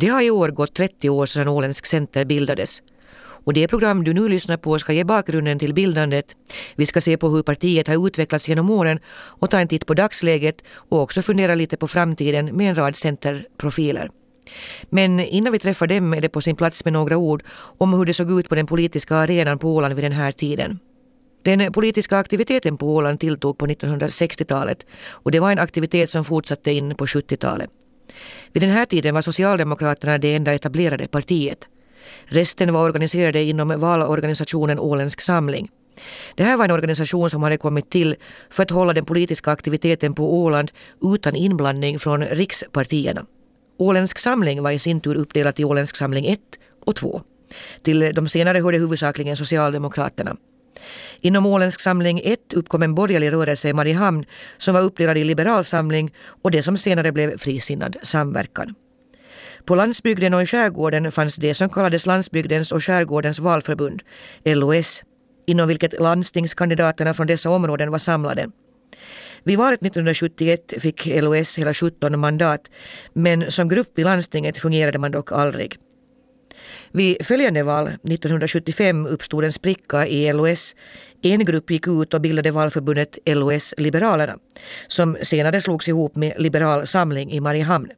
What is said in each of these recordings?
Det har i år gått 30 år sedan Åländsk Center bildades. Och det program du nu lyssnar på ska ge bakgrunden till bildandet. Vi ska se på hur partiet har utvecklats genom åren och ta en titt på dagsläget och också fundera lite på framtiden med en rad centerprofiler. Men innan vi träffar dem är det på sin plats med några ord om hur det såg ut på den politiska arenan på Åland vid den här tiden. Den politiska aktiviteten på Åland tilltog på 1960-talet och det var en aktivitet som fortsatte in på 70-talet. Vid den här tiden var Socialdemokraterna det enda etablerade partiet. Resten var organiserade inom valorganisationen Åländsk samling. Det här var en organisation som hade kommit till för att hålla den politiska aktiviteten på Åland utan inblandning från rikspartierna. Åländsk samling var i sin tur uppdelat i Åländsk samling 1 och 2. Till de senare hörde huvudsakligen Socialdemokraterna. Inom Åländsk samling 1 uppkom en borgerlig rörelse i Mariehamn som var uppdelad i Liberal samling och det som senare blev Frisinnad samverkan. På landsbygden och i skärgården fanns det som kallades Landsbygdens och skärgårdens valförbund, LOS, inom vilket landstingskandidaterna från dessa områden var samlade. Vid valet 1971 fick LOS hela 17 mandat, men som grupp i landstinget fungerade man dock aldrig. Vid följande val, 1975, uppstod en spricka i LOS. En grupp gick ut och bildade valförbundet LOS Liberalerna, som senare slogs ihop med Liberal Samling i Mariehamn.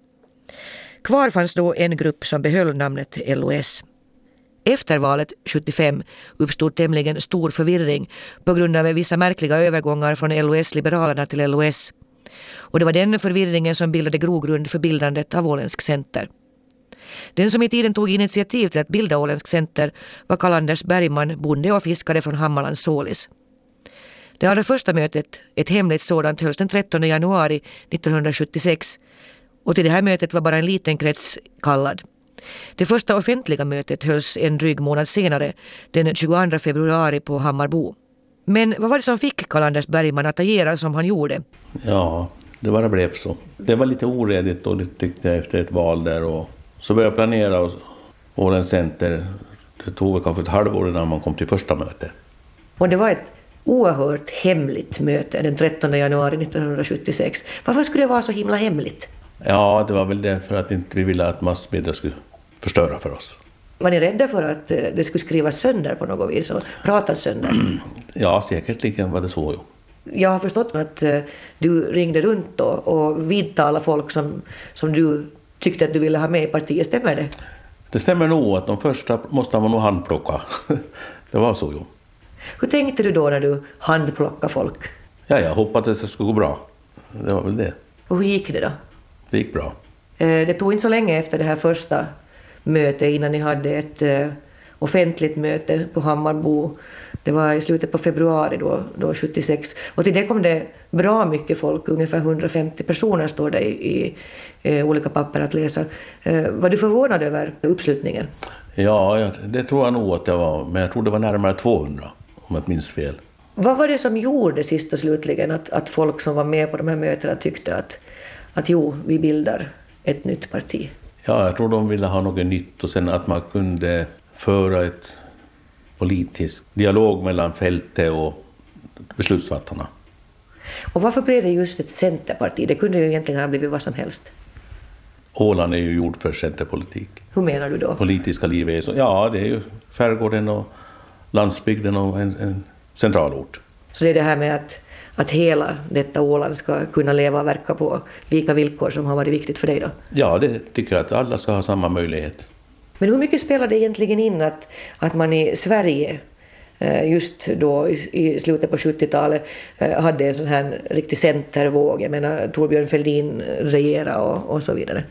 Kvar fanns då en grupp som behöll namnet LOS. Efter valet 75 uppstod tämligen stor förvirring på grund av vissa märkliga övergångar från LOS Liberalerna till LOS. Och det var den förvirringen som bildade grogrund för bildandet av Åländsk Center. Den som i tiden tog initiativ till att bilda Åländsk Center var Karl-Anders Bergman, bonde och fiskare från Hammarlands Sålis. Det allra första mötet, ett hemligt sådant, hölls den 13 januari 1976 och till det här mötet var bara en liten krets kallad. Det första offentliga mötet hölls en dryg månad senare, den 22 februari på Hammarbo. Men vad var det som fick Karl-Anders Bergman att agera som han gjorde? Ja, det bara blev så. Det var lite oredigt då tyckte jag efter ett val där och så började jag planera och Årens Center. Det tog väl kanske ett halvår innan man kom till första mötet. Och det var ett oerhört hemligt möte den 13 januari 1976. Varför skulle det vara så himla hemligt? Ja, det var väl därför att inte vi ville att massmedia skulle förstöra för oss. Var ni rädda för att eh, det skulle skrivas sönder på något vis och pratas sönder? Ja, säkerligen var det så. Jo. Jag har förstått att eh, du ringde runt då och vidtalade folk som, som du tyckte att du ville ha med i partiet, stämmer det? Det stämmer nog att de första måste man nog handplocka. det var så jo. Hur tänkte du då när du handplockade folk? Ja, jag hoppades att det skulle gå bra. Det var väl det. Och hur gick det då? Det gick bra. Eh, det tog inte så länge efter det här första mötet innan ni hade ett eh, offentligt möte på Hammarbo. Det var i slutet på februari då, då 76. Och till det kom det bra mycket folk, ungefär 150 personer står det i, i eh, olika papper att läsa. Eh, var du förvånad över uppslutningen? Ja, det tror jag nog att jag var, men jag tror det var närmare 200 om jag minns fel. Vad var det som gjorde sist och slutligen att, att folk som var med på de här mötena tyckte att, att jo, vi bildar ett nytt parti? Ja, jag tror de ville ha något nytt och sen att man kunde föra ett politisk dialog mellan fältet och beslutsfattarna. Och varför blev det just ett centerparti? Det kunde ju egentligen ha blivit vad som helst. Åland är ju gjord för centerpolitik. Hur menar du då? Politiska livet är så. Ja, det är ju skärgården och landsbygden och en, en centralort. Så det är det här med att, att hela detta Åland ska kunna leva och verka på lika villkor som har varit viktigt för dig då? Ja, det tycker jag att alla ska ha samma möjlighet. Men hur mycket spelar det egentligen in att, att man i Sverige eh, just då i slutet på 70-talet eh, hade en sån här riktig centervåg. Jag menar Torbjörn Fälldin regera och, och så vidare.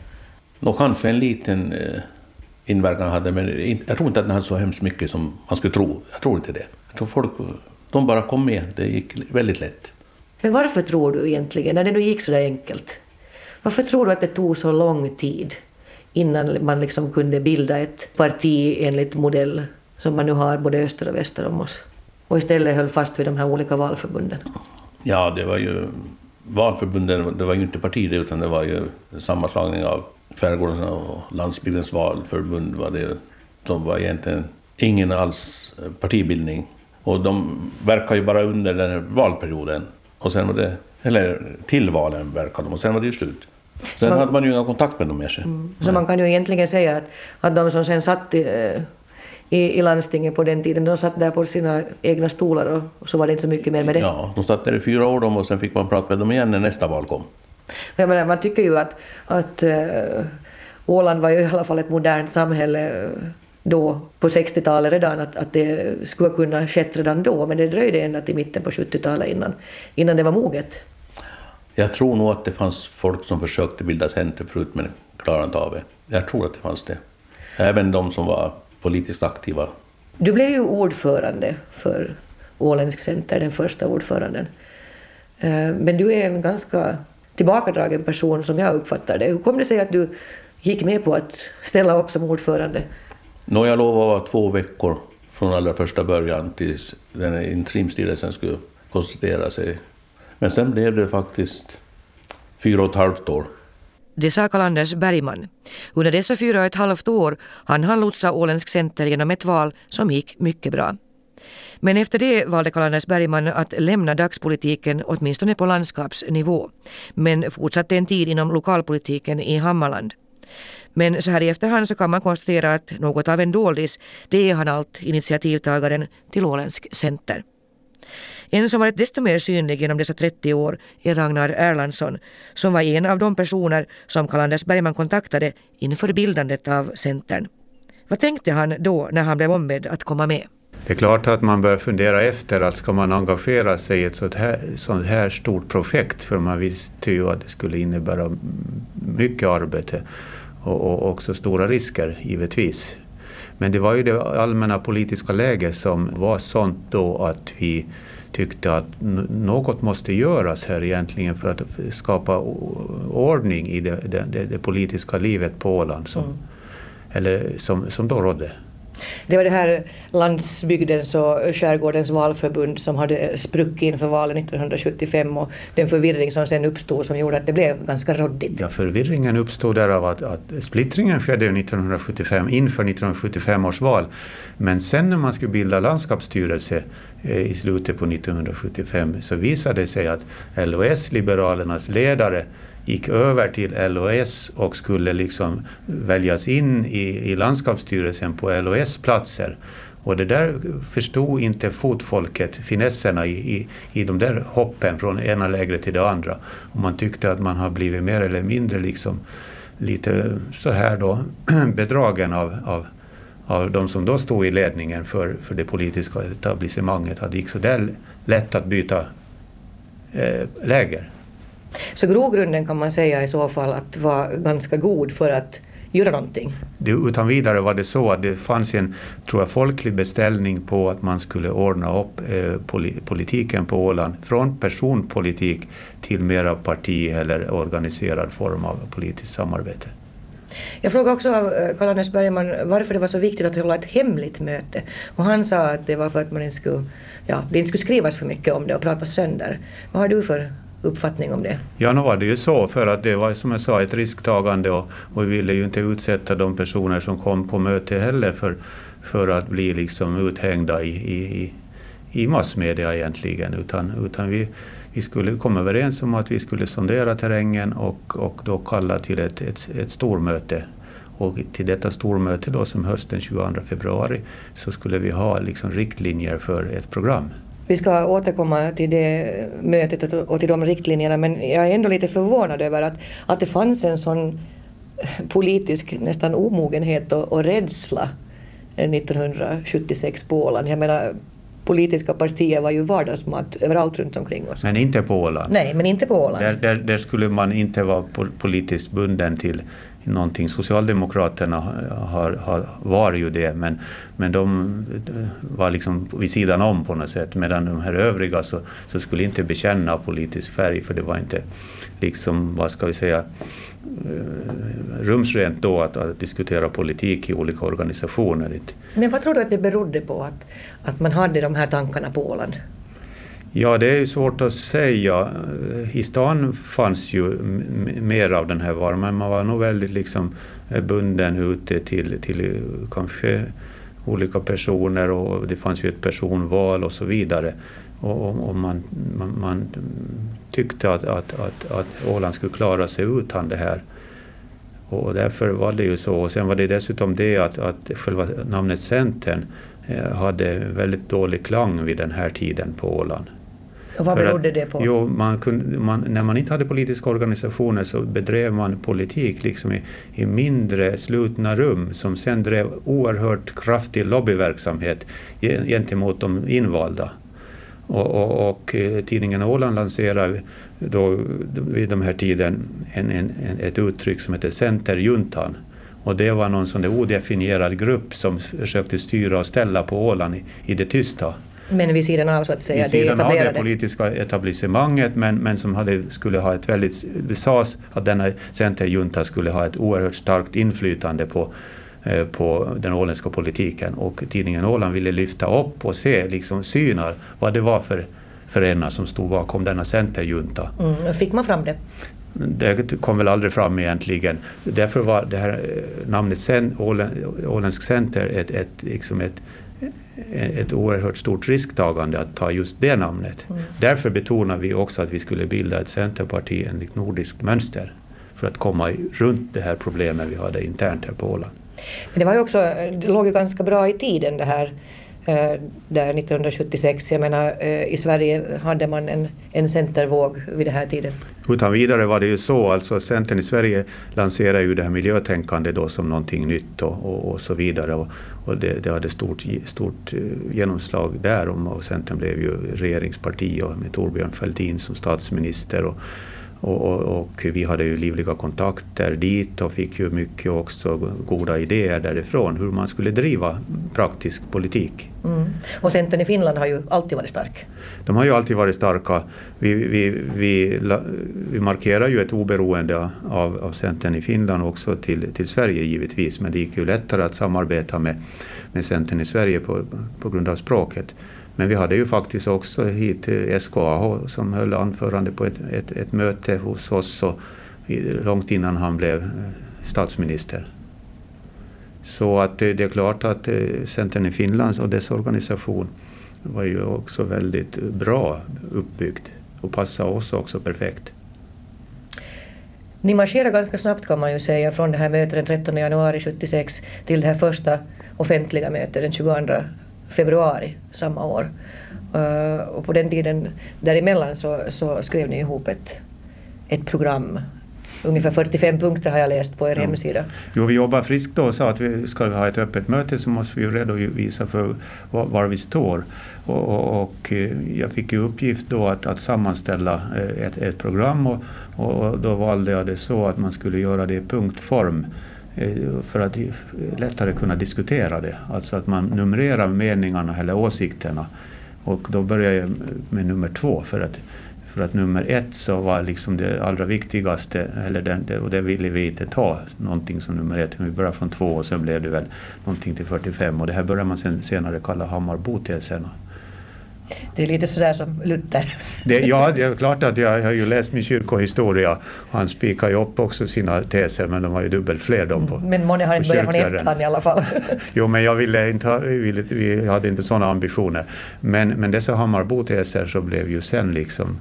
Nå, kanske en liten eh, inverkan hade, men jag tror inte att den hade så hemskt mycket som man skulle tro. Jag tror inte det. Jag tror folk de bara kom med. Det gick väldigt lätt. Men varför tror du egentligen, när det nu gick så där enkelt, varför tror du att det tog så lång tid innan man liksom kunde bilda ett parti enligt modell som man nu har både öster och väster om oss. Och istället höll fast vid de här olika valförbunden. Ja, det var ju valförbunden, det var ju inte partier utan det var ju sammanslagning av skärgården och landsbygdens valförbund var det som var egentligen ingen alls partibildning. Och de verkar ju bara under den här valperioden. Och sen var det, eller till valen verkade de och sen var det ju slut. Sen man, hade man ju ingen kontakt med dem mer. Mm. Så man kan ju egentligen säga att, att de som sen satt i, eh, i, i landstinget på den tiden, de satt där på sina egna stolar och så var det inte så mycket mer med det. Ja, de satt där i fyra år och sen fick man prata med dem igen när nästa val kom. Jag menar, man tycker ju att, att äh, Åland var ju i alla fall ett modernt samhälle då på 60-talet redan att, att det skulle kunna skett redan då men det dröjde ända till mitten på 70-talet innan, innan det var moget. Jag tror nog att det fanns folk som försökte bilda center förut men klarade inte av det. Jag tror att det fanns det. Även de som var politiskt aktiva. Du blev ju ordförande för Åländsk center, den första ordföranden. Eh, men du är en ganska tillbakadragen person som jag uppfattar det. Hur kom det sig att du gick med på att ställa upp som ordförande? Nå, jag lovade två veckor från allra första början tills den interimstyrelsen skulle konstituera sig. Men sen blev det faktiskt fyra och ett halvt år. Det sa Karl-Anders Bergman. Under dessa fyra och ett halvt år hann han lotsa Åländsk Center genom ett val som gick mycket bra. Men efter det valde Karl-Anders Bergman att lämna dagspolitiken åtminstone på landskapsnivå, men fortsatte en tid inom lokalpolitiken i Hammarland. Men så här i efterhand så kan man konstatera att något av en doldis, det är han allt initiativtagaren till Åländsk Center. En som varit desto mer synlig genom dessa 30 år är Ragnar Erlandsson, som var en av de personer som Karl-Anders Bergman kontaktade inför bildandet av Centern. Vad tänkte han då när han blev ombedd att komma med? Det är klart att man bör fundera efter att ska man engagera sig i ett sånt här, sånt här stort projekt, för man visste ju att det skulle innebära mycket arbete och, och också stora risker givetvis. Men det var ju det allmänna politiska läget som var sånt då att vi tyckte att något måste göras här egentligen för att skapa ordning i det, det, det politiska livet på Åland som, mm. eller som, som då rådde. Det var det här landsbygdens och skärgårdens valförbund som hade spruckit inför valet 1975 och den förvirring som sen uppstod som gjorde att det blev ganska råddigt. Ja, förvirringen uppstod därav att, att splittringen skedde 1975 inför 1975 års val. Men sen när man skulle bilda landskapsstyrelse Eh, i slutet på 1975 så visade det sig att LOS, Liberalernas ledare, gick över till LOS och skulle liksom väljas in i, i landskapsstyrelsen på LOS platser. Och det där förstod inte fotfolket, finesserna i, i, i de där hoppen från ena lägret till det andra. Och man tyckte att man har blivit mer eller mindre liksom lite så här då bedragen av, av, av de som då stod i ledningen för, för det politiska etablissemanget. Att det gick så där lätt att byta eh, läger. Så grogrunden kan man säga i så fall att var ganska god för att göra någonting. Det, utan vidare var det så att det fanns en tror jag, folklig beställning på att man skulle ordna upp eh, politiken på Åland från personpolitik till mera parti eller organiserad form av politiskt samarbete. Jag frågade också av Karl-Anders Bergman varför det var så viktigt att hålla ett hemligt möte. Och han sa att det var för att man inte skulle, ja, det inte skulle skrivas för mycket om det och pratas sönder. Vad har du för uppfattning om det? Ja, nu var det ju så för att det var som jag sa ett risktagande och, och vi ville ju inte utsätta de personer som kom på möte heller för, för att bli liksom uthängda i, i, i massmedia egentligen utan, utan vi, vi skulle komma överens om att vi skulle sondera terrängen och, och då kalla till ett, ett, ett stormöte och till detta stormöte då som hölls den 22 februari så skulle vi ha liksom riktlinjer för ett program. Vi ska återkomma till det mötet och till de riktlinjerna men jag är ändå lite förvånad över att, att det fanns en sån politisk nästan omogenhet och, och rädsla eh, 1976 på Åland. Jag menar, politiska partier var ju vardagsmat överallt runt omkring oss. Men inte på Åland? Nej, men inte på Åland. Där, där, där skulle man inte vara politiskt bunden till någonting. Socialdemokraterna har, har, var ju det, men, men de var liksom vid sidan om på något sätt. Medan de här övriga så, så skulle inte bekänna politisk färg, för det var inte liksom, vad ska vi säga, rumsrent då att, att, diskutera politik i olika organisationer. Men vad tror du att det berodde på att, att man hade de här tankarna på Åland? Ja, det är svårt att säga. I stan fanns ju mer av den här varan, men man var nog väldigt liksom bunden ute till, till kanske olika personer och det fanns ju ett personval och så vidare. Och, och man, man, man, tyckte att, att, att, att Åland skulle klara sig utan det här. Och därför var det ju så. Och sen var det dessutom det att, att själva namnet Centern eh, hade väldigt dålig klang vid den här tiden på Åland. Och vad berodde det på? Jo, man kunde, man, när man inte hade politiska organisationer så bedrev man politik liksom i, i mindre slutna rum som sen drev oerhört kraftig lobbyverksamhet gentemot de invalda. Och, och, och eh, tidningen Åland lanserade då, vid de här tiden en, en, ett uttryck som heter Centerjuntan. Och det var någon sån där odefinierad grupp som försökte styra och ställa på Åland i, i det tysta. Men vid sidan av så att säga, vid sidan det etablerade? av det politiska etablissemanget men, men som hade, skulle ha ett väldigt, det sades att denna centerjunta skulle ha ett oerhört starkt inflytande på, på den åländska politiken och tidningen Åland ville lyfta upp och se, liksom synar vad det var för föreningar som stod bakom denna centerjunta. Mm, fick man fram det? Det kom väl aldrig fram egentligen. Därför var det här eh, namnet Åländsk center ett, ett, liksom ett, ett oerhört stort risktagande att ta just det namnet. Mm. Därför betonar vi också att vi skulle bilda ett centerparti enligt nordiskt mönster för att komma runt det här problemet vi hade internt här på Åland. Men det var ju också, det låg ju ganska bra i tiden det här eh, där 1976. Jag menar, eh, i Sverige hade man en, en centervåg vid den här tiden. Utan vidare var det ju så, alltså Centern i Sverige lanserade ju det här miljötänkandet då som någonting nytt och, och, och så vidare. Och, och det, det, hade stort, stort genomslag där och Centern blev ju regeringsparti och med Torbjörn Fälldin som statsminister. Och, och, och, och, vi hade ju livliga kontakter dit och fick ju mycket också goda idéer därifrån hur man skulle driva praktisk politik. Mm. Och Centern i Finland har ju alltid varit stark. De har ju alltid varit starka. Vi, vi, vi, vi markerar ju ett oberoende av, av Centern i Finland också till, till Sverige givetvis men det gick ju lättare att samarbeta med, med Centern i Sverige på, på grund av språket. Men vi hade ju faktiskt också hit SKAH som höll anförande på ett, ett, ett möte hos oss och långt innan han blev eh, statsminister. Så att det är klart att eh, Centern i Finland och dess organisation var ju också väldigt bra uppbyggd och passade oss också perfekt. Ni marscherade ganska snabbt kan man ju säga från det här mötet den 13 januari 76 till det här första offentliga mötet den 22 februari samma år. Uh, och på den tiden däremellan så, så skrev ni ihop ett, ett program Ungefär 45 punkter har jag läst på er ja. hemsida. Jo, vi jobbar friskt då och sa att vi ska ha ett öppet möte så måste vi ju redovisa för var, var vi står. Och, och, och, eh, jag fick ju uppgift då att, att sammanställa eh, ett, ett program och, och, då valde jag det så att man skulle göra det i punktform. Eh, för att lättare kunna diskutera det. Alltså att man numrerar meningarna eller åsikterna. Och då börjar jag med nummer två för att, för att nummer ett så var liksom det allra viktigaste eller den, och det ville vi inte ta någonting som nummer ett. Vi började från två och sen blev det väl någonting till 45 och det här börjar man sen, senare kalla Hammarbo-teserna. Det är lite sådär som Luther. Det, ja, det är klart att jag, jag har ju läst min kyrkohistoria. Han spikar ju upp också sina teser, men de har ju dubbelt fler de på Men månne har inte börjat från ettan i alla fall. jo, men jag ville inte ha, ville, vi hade inte sådana ambitioner. Men, men dessa Hammarbo-teser så blev ju sen liksom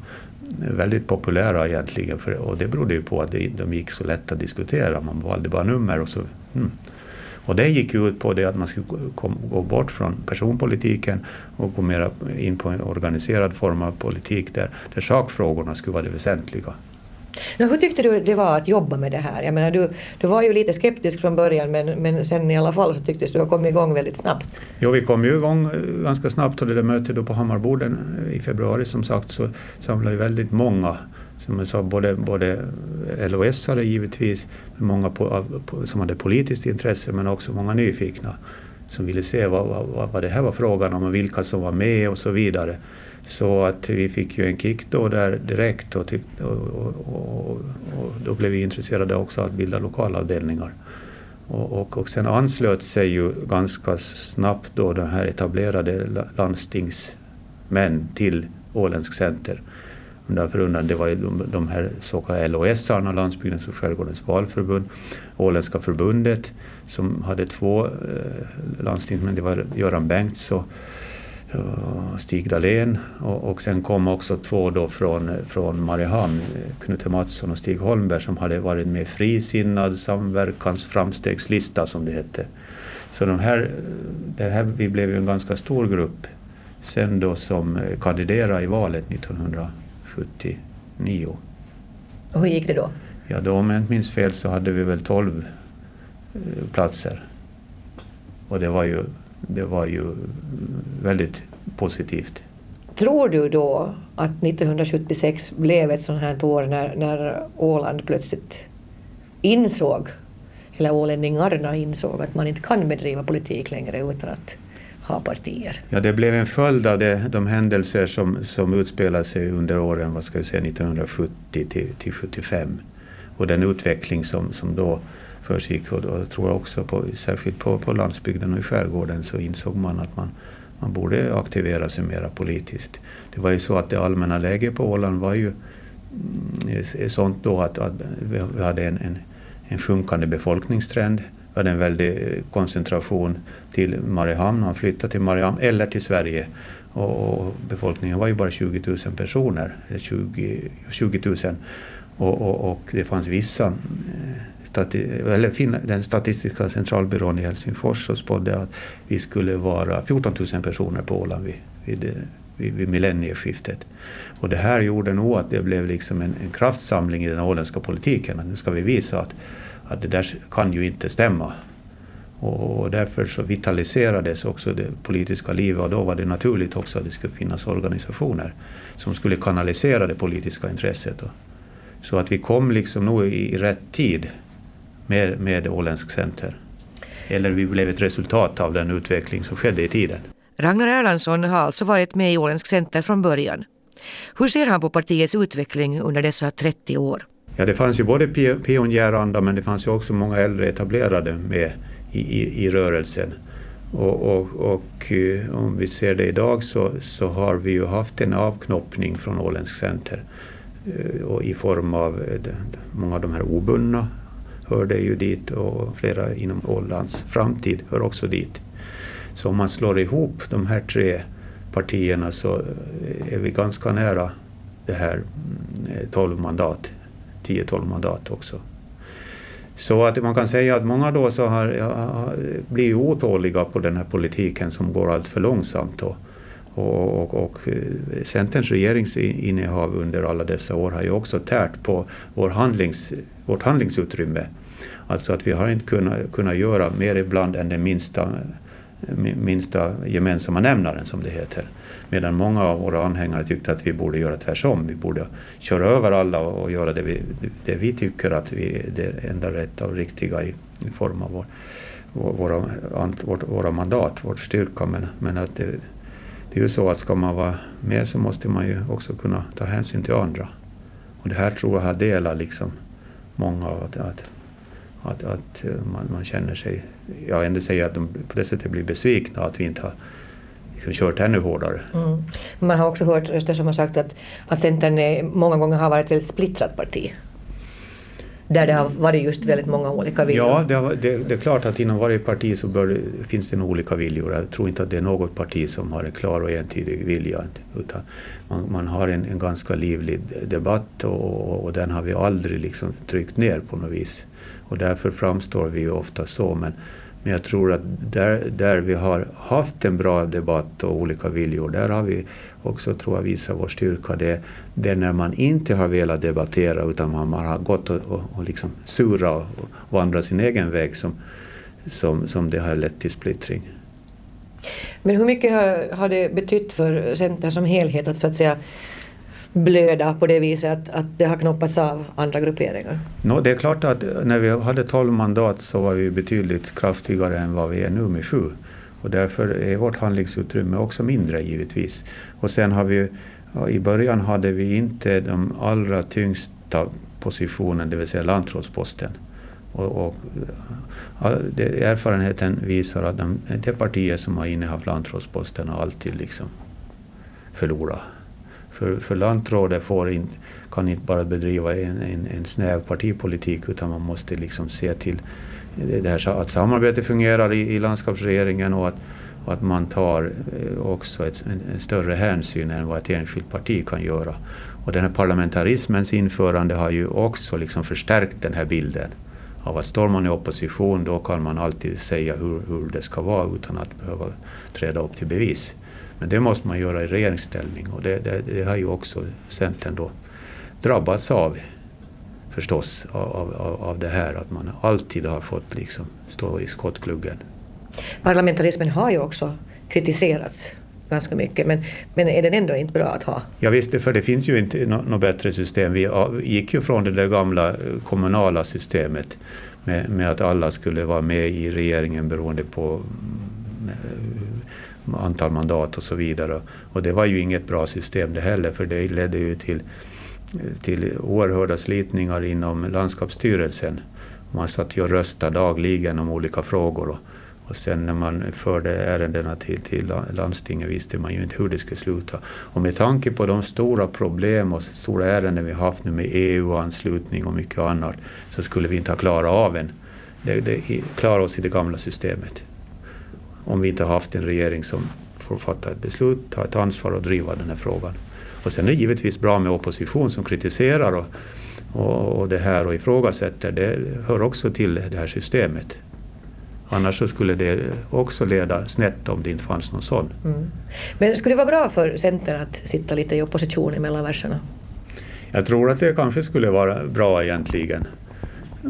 väldigt populära egentligen. För, och det berodde ju på att det, de gick så lätt att diskutera. Man valde bara nummer och så mm, och det gick ut på det att man skulle gå bort från personpolitiken och gå mer in på en organiserad form av politik där, där sakfrågorna skulle vara det väsentliga. Nu, hur tyckte du det var att jobba med det här? Jag menar, du, du var ju lite skeptisk från början men, men sen i alla fall så tycktes du ha kommit igång väldigt snabbt. Jo, vi kom ju igång eh, ganska snabbt och det där mötet då på Hammarborden eh, i februari som sagt så samlade ju väldigt många som jag sa, både, både LOS-are givetvis, många på, på, som hade politiskt intresse men också många nyfikna som ville se vad, vad, vad det här var frågan om och vilka som var med och så vidare. Så att vi fick ju en kick då där direkt och, tyck, och, och, och, då blev vi intresserade också att bilda lokalavdelningar. Och, och, och sen anslöt sig ju ganska snabbt då de här etablerade landstingsmän till Åländsk Center Därför undan, det var ju de, de här så kallade LOS-arna, Landsbygdens och skärgårdens valförbund, Åländska förbundet som hade två eh, landstingsmän, det var Göran Bengts och Stig Dahlén och, och sen kom också två då från, från Mariehamn, Knute Mattsson och Stig Holmberg som hade varit med frisinnad samverkans framstegslista som det hette. Så de här, det här, vi blev ju en ganska stor grupp sen då som eh, kandiderade i valet 1900. 1979. Och hur gick det då? Ja, då om jag inte minns fel så hade vi väl 12 eh, platser. Och det var ju, det var ju väldigt positivt. Tror du då att 1976 blev ett sånt här år när, när Åland plötsligt insåg, eller ålänningarna insåg att man inte kan bedriva politik längre utan att ha partier? Ja, det blev en följd av det, de händelser som, som utspelade sig under åren vad ska vi säga, 1970 till, till 75 och den utveckling som, som då försiggick och jag tror också på, särskilt på, på landsbygden och i skärgården så insåg man att man, man borde aktivera sig mera politiskt. Det var ju så att det allmänna läget på Åland var ju mm, sånt då att, att vi hade en, en, en sjunkande befolkningstrend. Vi hade en väldig eh, koncentration till Mariehamn, han flyttade till Mariehamn eller till Sverige. Och, och befolkningen var ju bara 20 000 personer, eller 20, 20 000. Och, och, och det fanns vissa eh, stati, eller den statistiska centralbyrån i Helsingfors så spådde att vi skulle vara 14 000 personer på Åland vid, vid, vid, vid millennieskiftet. Och det här gjorde nog att det blev liksom en, en kraftsamling i den åländska politiken. Att nu ska vi visa att, att det där kan ju inte stämma. Och därför så vitaliserades också det politiska livet och då var det naturligt också att det skulle finnas organisationer som skulle kanalisera det politiska intresset. Så att vi kom liksom nog i rätt tid med, med Åländsk Center. Eller vi blev ett resultat av den utveckling som skedde i tiden. Ragnar Erlandsson har alltså varit med i Åländsk Center från början. Hur ser han på partiets utveckling under dessa 30 år? Ja, det fanns ju både pionjäranda men det fanns ju också många äldre etablerade med i, i, i rörelsen. Och, och, och, eh, om vi ser det idag så, så har vi ju haft en avknoppning från Åländsk Center eh, och i form av eh, många av de här obundna hörde ju dit och flera inom Ålands framtid hör också dit. Så om man slår ihop de här tre partierna så är vi ganska nära det här mm, 12 mandat, 10-12 mandat också. Så att man kan säga att många då så har, ja, blir otåliga på den här politiken som går allt för långsamt. Då. Och, och, och eh, Centerns regeringsinnehav under alla dessa år har ju också tärt på vår handlings, vårt handlingsutrymme. Alltså att vi har inte kunnat, kunnat göra mer ibland än den minsta, eh, minsta gemensamma nämnaren som det heter. Medan många av våra anhängare tyckte att vi borde göra tvärtom. Vi borde köra över alla och göra det vi, det vi tycker att vi är det enda rätta och riktiga i, i form av vår, våra, våra, våra mandat, vår styrka. Men, men att det, det är ju så att ska man vara med så måste man ju också kunna ta hänsyn till andra. Och det här tror jag delar liksom många av att, att, att, att man, man, känner sig, jag ändå säger att de på det sättet blir besvikna att vi inte har liksom kört ännu hårdare. Mm. Man har också hört röster som har sagt att, att Centern många gånger har varit ett väldigt splittrat parti. Där det har varit just väldigt många olika viljor. Ja, det, har, det, det är klart att inom varje parti så bör, finns det nog olika viljor. Jag tror inte att det är något parti som har en klar och entydig vilja. Utan man, man har en, en, ganska livlig debatt och, och, den har vi aldrig liksom tryckt ner på något vis. Och därför framstår vi ju ofta så. Men, men jag tror att där, där vi har haft en bra debatt och olika viljor, där har vi också tror jag visat vår styrka. Det, det är när man inte har velat debattera utan man, har gått och, och, och liksom sura och, och vandrat sin egen väg som, som, som det har lett till splittring. Men hur mycket har, har det betytt för Centern som helhet att så att säga blöda på det viset att, att det har knoppats av andra grupperingar? No, det är klart att när vi hade 12 mandat så var vi betydligt kraftigare än vad vi är nu med sju. Och därför är vårt handlingsutrymme också mindre givetvis. Och sen har vi, i början hade vi inte de allra tyngsta positionen, det vill säga lantrådsposten. Och, och det, erfarenheten visar att de, de partier som har innehaft lantrådsposten har alltid liksom förlorat. För, för lantrådet får in, kan inte bara bedriva en, en, en snäv partipolitik utan man måste liksom se till det här, att samarbetet fungerar i, i landskapsregeringen och att, och att man tar eh, också ett, en, en, större hänsyn än vad ett enskilt parti kan göra. Och den här parlamentarismens införande har ju också liksom förstärkt den här bilden av att står man i opposition då kan man alltid säga hur, hur det ska vara utan att behöva träda upp till bevis. Men det måste man göra i regeringsställning och det, det, det har ju också Centern då drabbats av förstås av, av, av det här att man alltid har fått liksom stå i skottgluggen. Parlamentarismen har ju också kritiserats ganska mycket men, men är den ändå inte bra att ha? Ja visst, för det finns ju inte något bättre system. Vi gick ju från det där gamla eh, kommunala systemet med, med att alla skulle vara med i regeringen beroende på eh, antal mandat och så vidare. Och det var ju inget bra system det heller för det ledde ju till, till oerhörda slitningar inom landskapsstyrelsen. Man satt ju och röstade dagligen om olika frågor. Och, och sen när man förde ärendena till, till landstinget visste man ju inte hur det skulle sluta. Och med tanke på de stora problem och stora ärenden vi haft nu med EU-anslutning och mycket annat så skulle vi inte ha klarat av en, det, det, klara oss i det gamla systemet. Om vi inte haft en regering som får fatta ett beslut, ta ett ansvar och driva den här frågan. Och sen är det givetvis bra med opposition som kritiserar och, och, och det här och ifrågasätter. Det hör också till det här systemet. Annars så skulle det också leda snett om det inte fanns någon sån. Mm. Men skulle det vara bra för Centern att sitta lite i opposition mellan verserna? Jag tror att det kanske skulle vara bra egentligen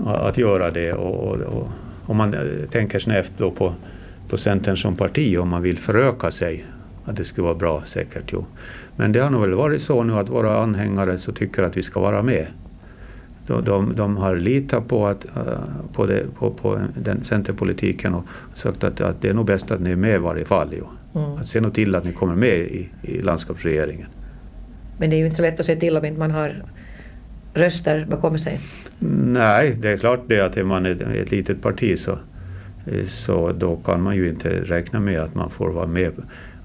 att göra det. Och, och, och om man tänker snävt då på, på Centern som parti, om man vill föröka sig, att det skulle vara bra säkert. Jo. Men det har nog väl varit så nu att våra anhängare så tycker att vi ska vara med de, de, de har litat på, att, uh, på, det, på, på, den centerpolitiken och sagt att, att det är nog bäst att ni är med i varje fall. Jo. Mm. Att se nog till att ni kommer med i, i landskapsregeringen. Men det är ju inte så lätt att se till om inte man har röster bakom sig. Nej, det är klart det att är man ett, ett litet parti så, så då kan man ju inte räkna med att man får vara med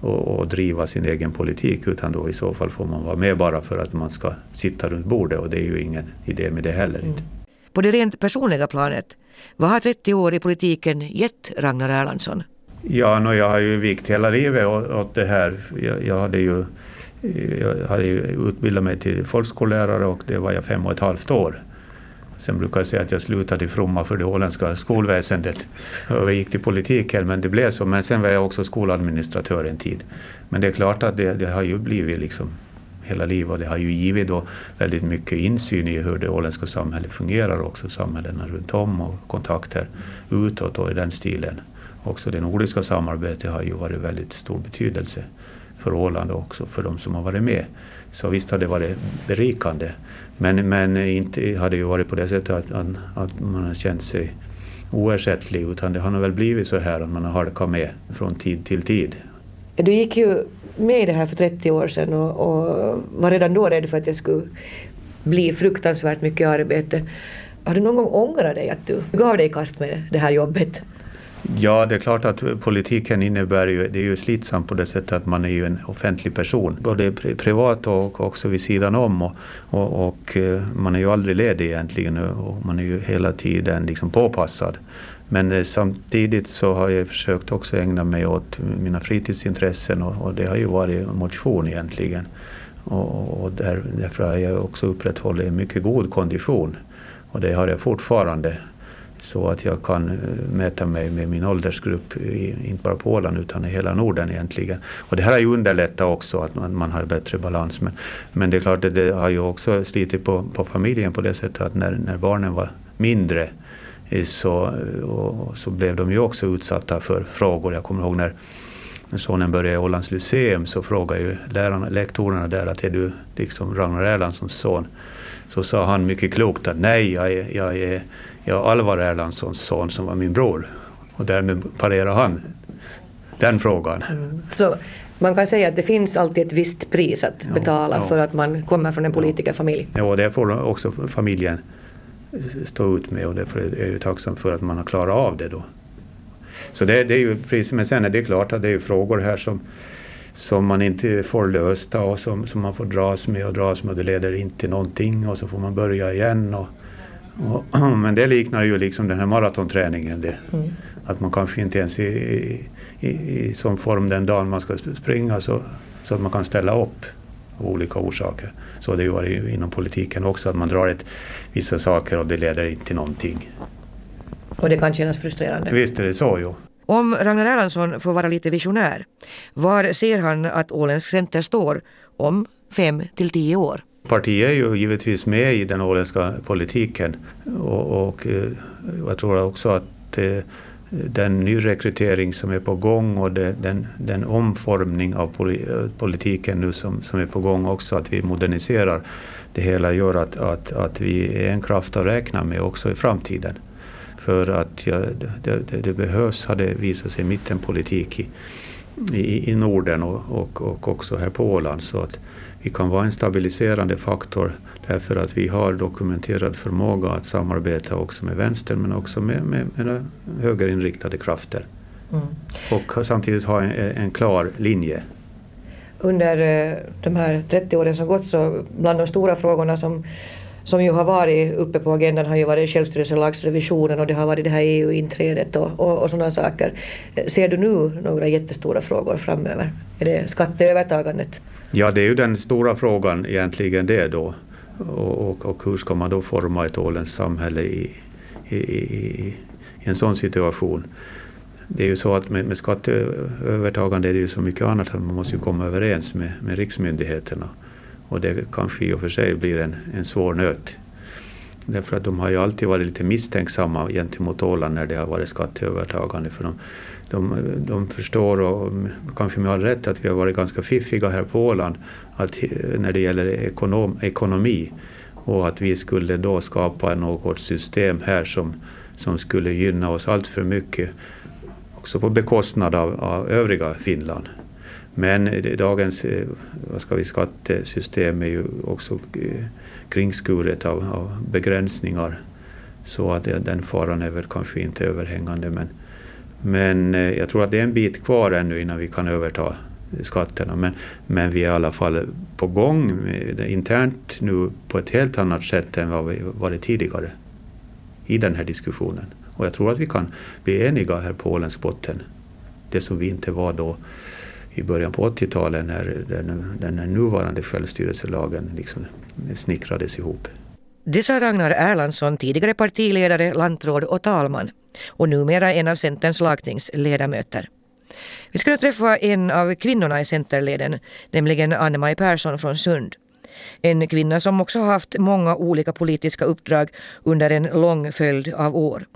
och, och, driva sin egen politik utan då i så fall får man vara med bara för att man ska sitta runt bordet och det är ju ingen idé med det heller. Mm. På det rent personliga planet, vad har 30 år i politiken gett Ragnar Erlandsson? Ja, no, jag har ju vikt hela livet åt, det här. Jag, jag, hade ju, jag hade utbildat mig till folkskollärare och det var jag fem och ett halvt år. Sen brukar jag säga att jag slutade i fromma för det åländska skolväsendet och gick till politiken, men det blev så. Men sen var jag också skoladministratör en tid. Men det är klart att det, det har ju blivit liksom hela livet och det har ju givit då väldigt mycket insyn i hur det åländska samhället fungerar också, samhällena runt om och kontakter utåt och i den stilen. Också det nordiska samarbetet har ju varit väldigt stor betydelse för Åland och också för de som har varit med. Så visst har det varit berikande. Men, men inte hade ju varit på det sättet att, att, att man har känt sig oersättlig utan det har nog väl blivit så här att man har halkat med från tid till tid. Du gick ju med i det här för 30 år sedan och, och var redan då rädd för att det skulle bli fruktansvärt mycket arbete. Har du någon gång ångrat dig att du gav dig i kast med det här jobbet? Ja, det är klart att politiken innebär ju, det är ju slitsamt på det sättet att man är ju en offentlig person, både privat och också vid sidan om. Och, och, och eh, man är ju aldrig ledig egentligen och man är ju hela tiden liksom påpassad. Men eh, samtidigt så har jag försökt också ägna mig åt mina fritidsintressen och, och det har ju varit motion egentligen. Och, och där, därför har jag också upprätthållit en mycket god kondition. Och det har jag fortfarande så att jag kan eh, mäta mig med min åldersgrupp, inte bara på Åland utan i hela Norden egentligen. Och det här har ju underlättat också att man, man har bättre balans. Men, men det är klart att det har ju också slitit på, på familjen på det sättet att när, när barnen var mindre eh, så, och, så blev de ju också utsatta för frågor. Jag kommer ihåg när när sonen började i Ålands Lyceum så frågade ju lärarna, lektorerna där att är du liksom Ragnar Erlandssons son? Så sa han mycket klokt att nej, jag är, jag är ja, Alvar Erlandssons son som var min bror. Och därmed parerade han den frågan. Mm. Så man kan säga att det finns alltid ett visst pris att betala ja. för att man kommer från en politikerfamilj? Ja, det får också familjen stå ut med och därför är jag ju tacksam för att man har klarat av det då. Så det, det är ju precis, men sen är det klart att det är frågor här som, som man inte får lösta och som, som man får dras med och dras med och det leder inte till någonting och så får man börja igen. Och, och, men det liknar ju liksom den här maratonträningen. Det, mm. Att man kanske inte ens i, i, i sån form den dagen man ska springa så, så att man kan ställa upp av olika orsaker. Så det har ju varit inom politiken också, att man drar ett, vissa saker och det leder inte till någonting. Och det kan kännas frustrerande. Visst är det så, jo. Om Ragnar Erlandsson får vara lite visionär, var ser han att Åländsk Center står om fem till tio år? Partiet är ju givetvis med i den åländska politiken och, och eh, jag tror också att eh, den nyrekrytering som är på gång och den, den omformning av politiken nu som, som är på gång också, att vi moderniserar det hela gör att, att, att vi är en kraft att räkna med också i framtiden. För att ja, det, det, det, behövs, har det visat sig, mittenpolitik i, i, i Norden och, och, och också här på Åland. Så att vi kan vara en stabiliserande faktor därför att vi har dokumenterad förmåga att samarbeta också med vänster men också med, med, med högerinriktade krafter. Mm. Och samtidigt ha en, en klar linje under eh, de här 30 åren som gått så bland de stora frågorna som som ju har varit uppe på agendan har ju varit självstyrelselagsrevisionen och det har varit det här EU-inträdet och, och, och sådana saker. Ser du nu några jättestora frågor framöver? Är det skatteövertagandet? Ja, det är ju den stora frågan egentligen det då. Och, och, och hur ska man då forma ett åländskt samhälle i, i, i, i, en sån situation? Det är ju så att med, med skatteövertagande är det ju så mycket annat att man måste ju komma överens med, med riksmyndigheterna. Och det kanske i och för sig blir en, en svår nöt. Därför att de har ju alltid varit lite misstänksamma gentemot Åland när det har varit skatteövertagande. För de, de, de förstår, och kanske med all rätt, att vi har varit ganska fiffiga här på Åland att, när det gäller ekonom, ekonomi. Och att vi skulle då skapa något system här som, som skulle gynna oss allt för mycket. Också på bekostnad av, av övriga Finland. Men dagens eh, vad ska vi, skattesystem är ju också eh, kringskuret av, av begränsningar. Så att den faran är väl kanske inte överhängande. Men, men eh, jag tror att det är en bit kvar ännu innan vi kan överta skatterna. Men, men vi är i alla fall på gång internt nu på ett helt annat sätt än vad vi varit tidigare i den här diskussionen. Och jag tror att vi kan bli eniga här på åländsk botten. Det som vi inte var då i början på 80-talet när den, den nuvarande självstyrelselagen liksom snickrades ihop. Det sa Ragnar Erlandsson, tidigare partiledare, lantråd och talman och numera en av Centerns lagtingsledamöter. Vi ska nu träffa en av kvinnorna i Centerleden, nämligen Anne-Maj Persson från Sund. En kvinna som också haft många olika politiska uppdrag under en lång följd av år.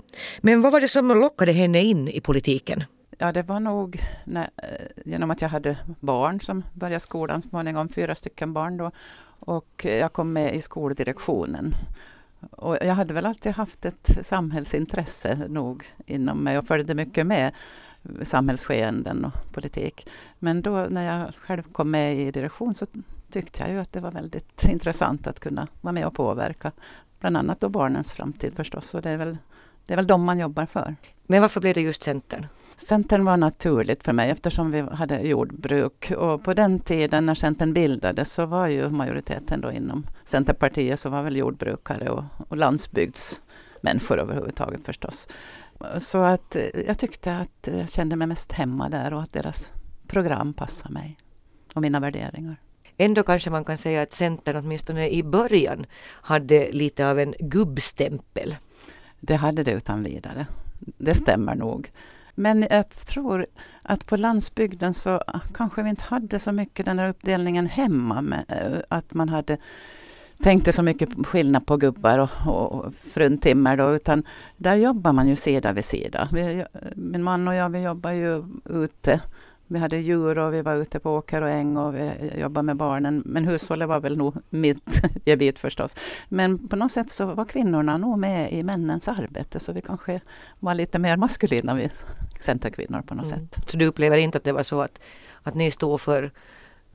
Men vad var det som lockade henne in i politiken? Ja, det var nog när, eh, genom att jag hade barn som började skolan småningom, fyra stycken barn då. Och jag kom med i skoldirektionen. Och jag hade väl alltid haft ett samhällsintresse nog inom mig och följde mycket med samhällsskeenden och politik. Men då när jag själv kom med i direktion så tyckte jag ju att det var väldigt intressant att kunna vara med och påverka. Bland annat då barnens framtid förstås. Och det är väl, det är väl de man jobbar för. Men varför blev det just Centern? Centern var naturligt för mig eftersom vi hade jordbruk. Och på den tiden när Centern bildades så var ju majoriteten då inom Centerpartiet så var väl jordbrukare och, och landsbygdsmänniskor överhuvudtaget förstås. Så att eh, jag tyckte att jag kände mig mest hemma där och att deras program passade mig och mina värderingar. Ändå kanske man kan säga att Centern åtminstone i början hade lite av en gubbstämpel. Det hade det utan vidare. Det stämmer nog. Men jag tror att på landsbygden så kanske vi inte hade så mycket den här uppdelningen hemma. Med, eh, att man hade tänkte så mycket skillnad på gubbar och, och fruntimmer då, utan där jobbar man ju sida vid sida. Vi, eh, min man och jag, vi jobbar ju ute vi hade djur och vi var ute på åker och äng och vi jobbade med barnen. Men hushållet var väl nog mitt gebit förstås. Men på något sätt så var kvinnorna nog med i männens arbete så vi kanske var lite mer maskulina, vi centerkvinnor på något mm. sätt. Så du upplever inte att det var så att, att ni stod för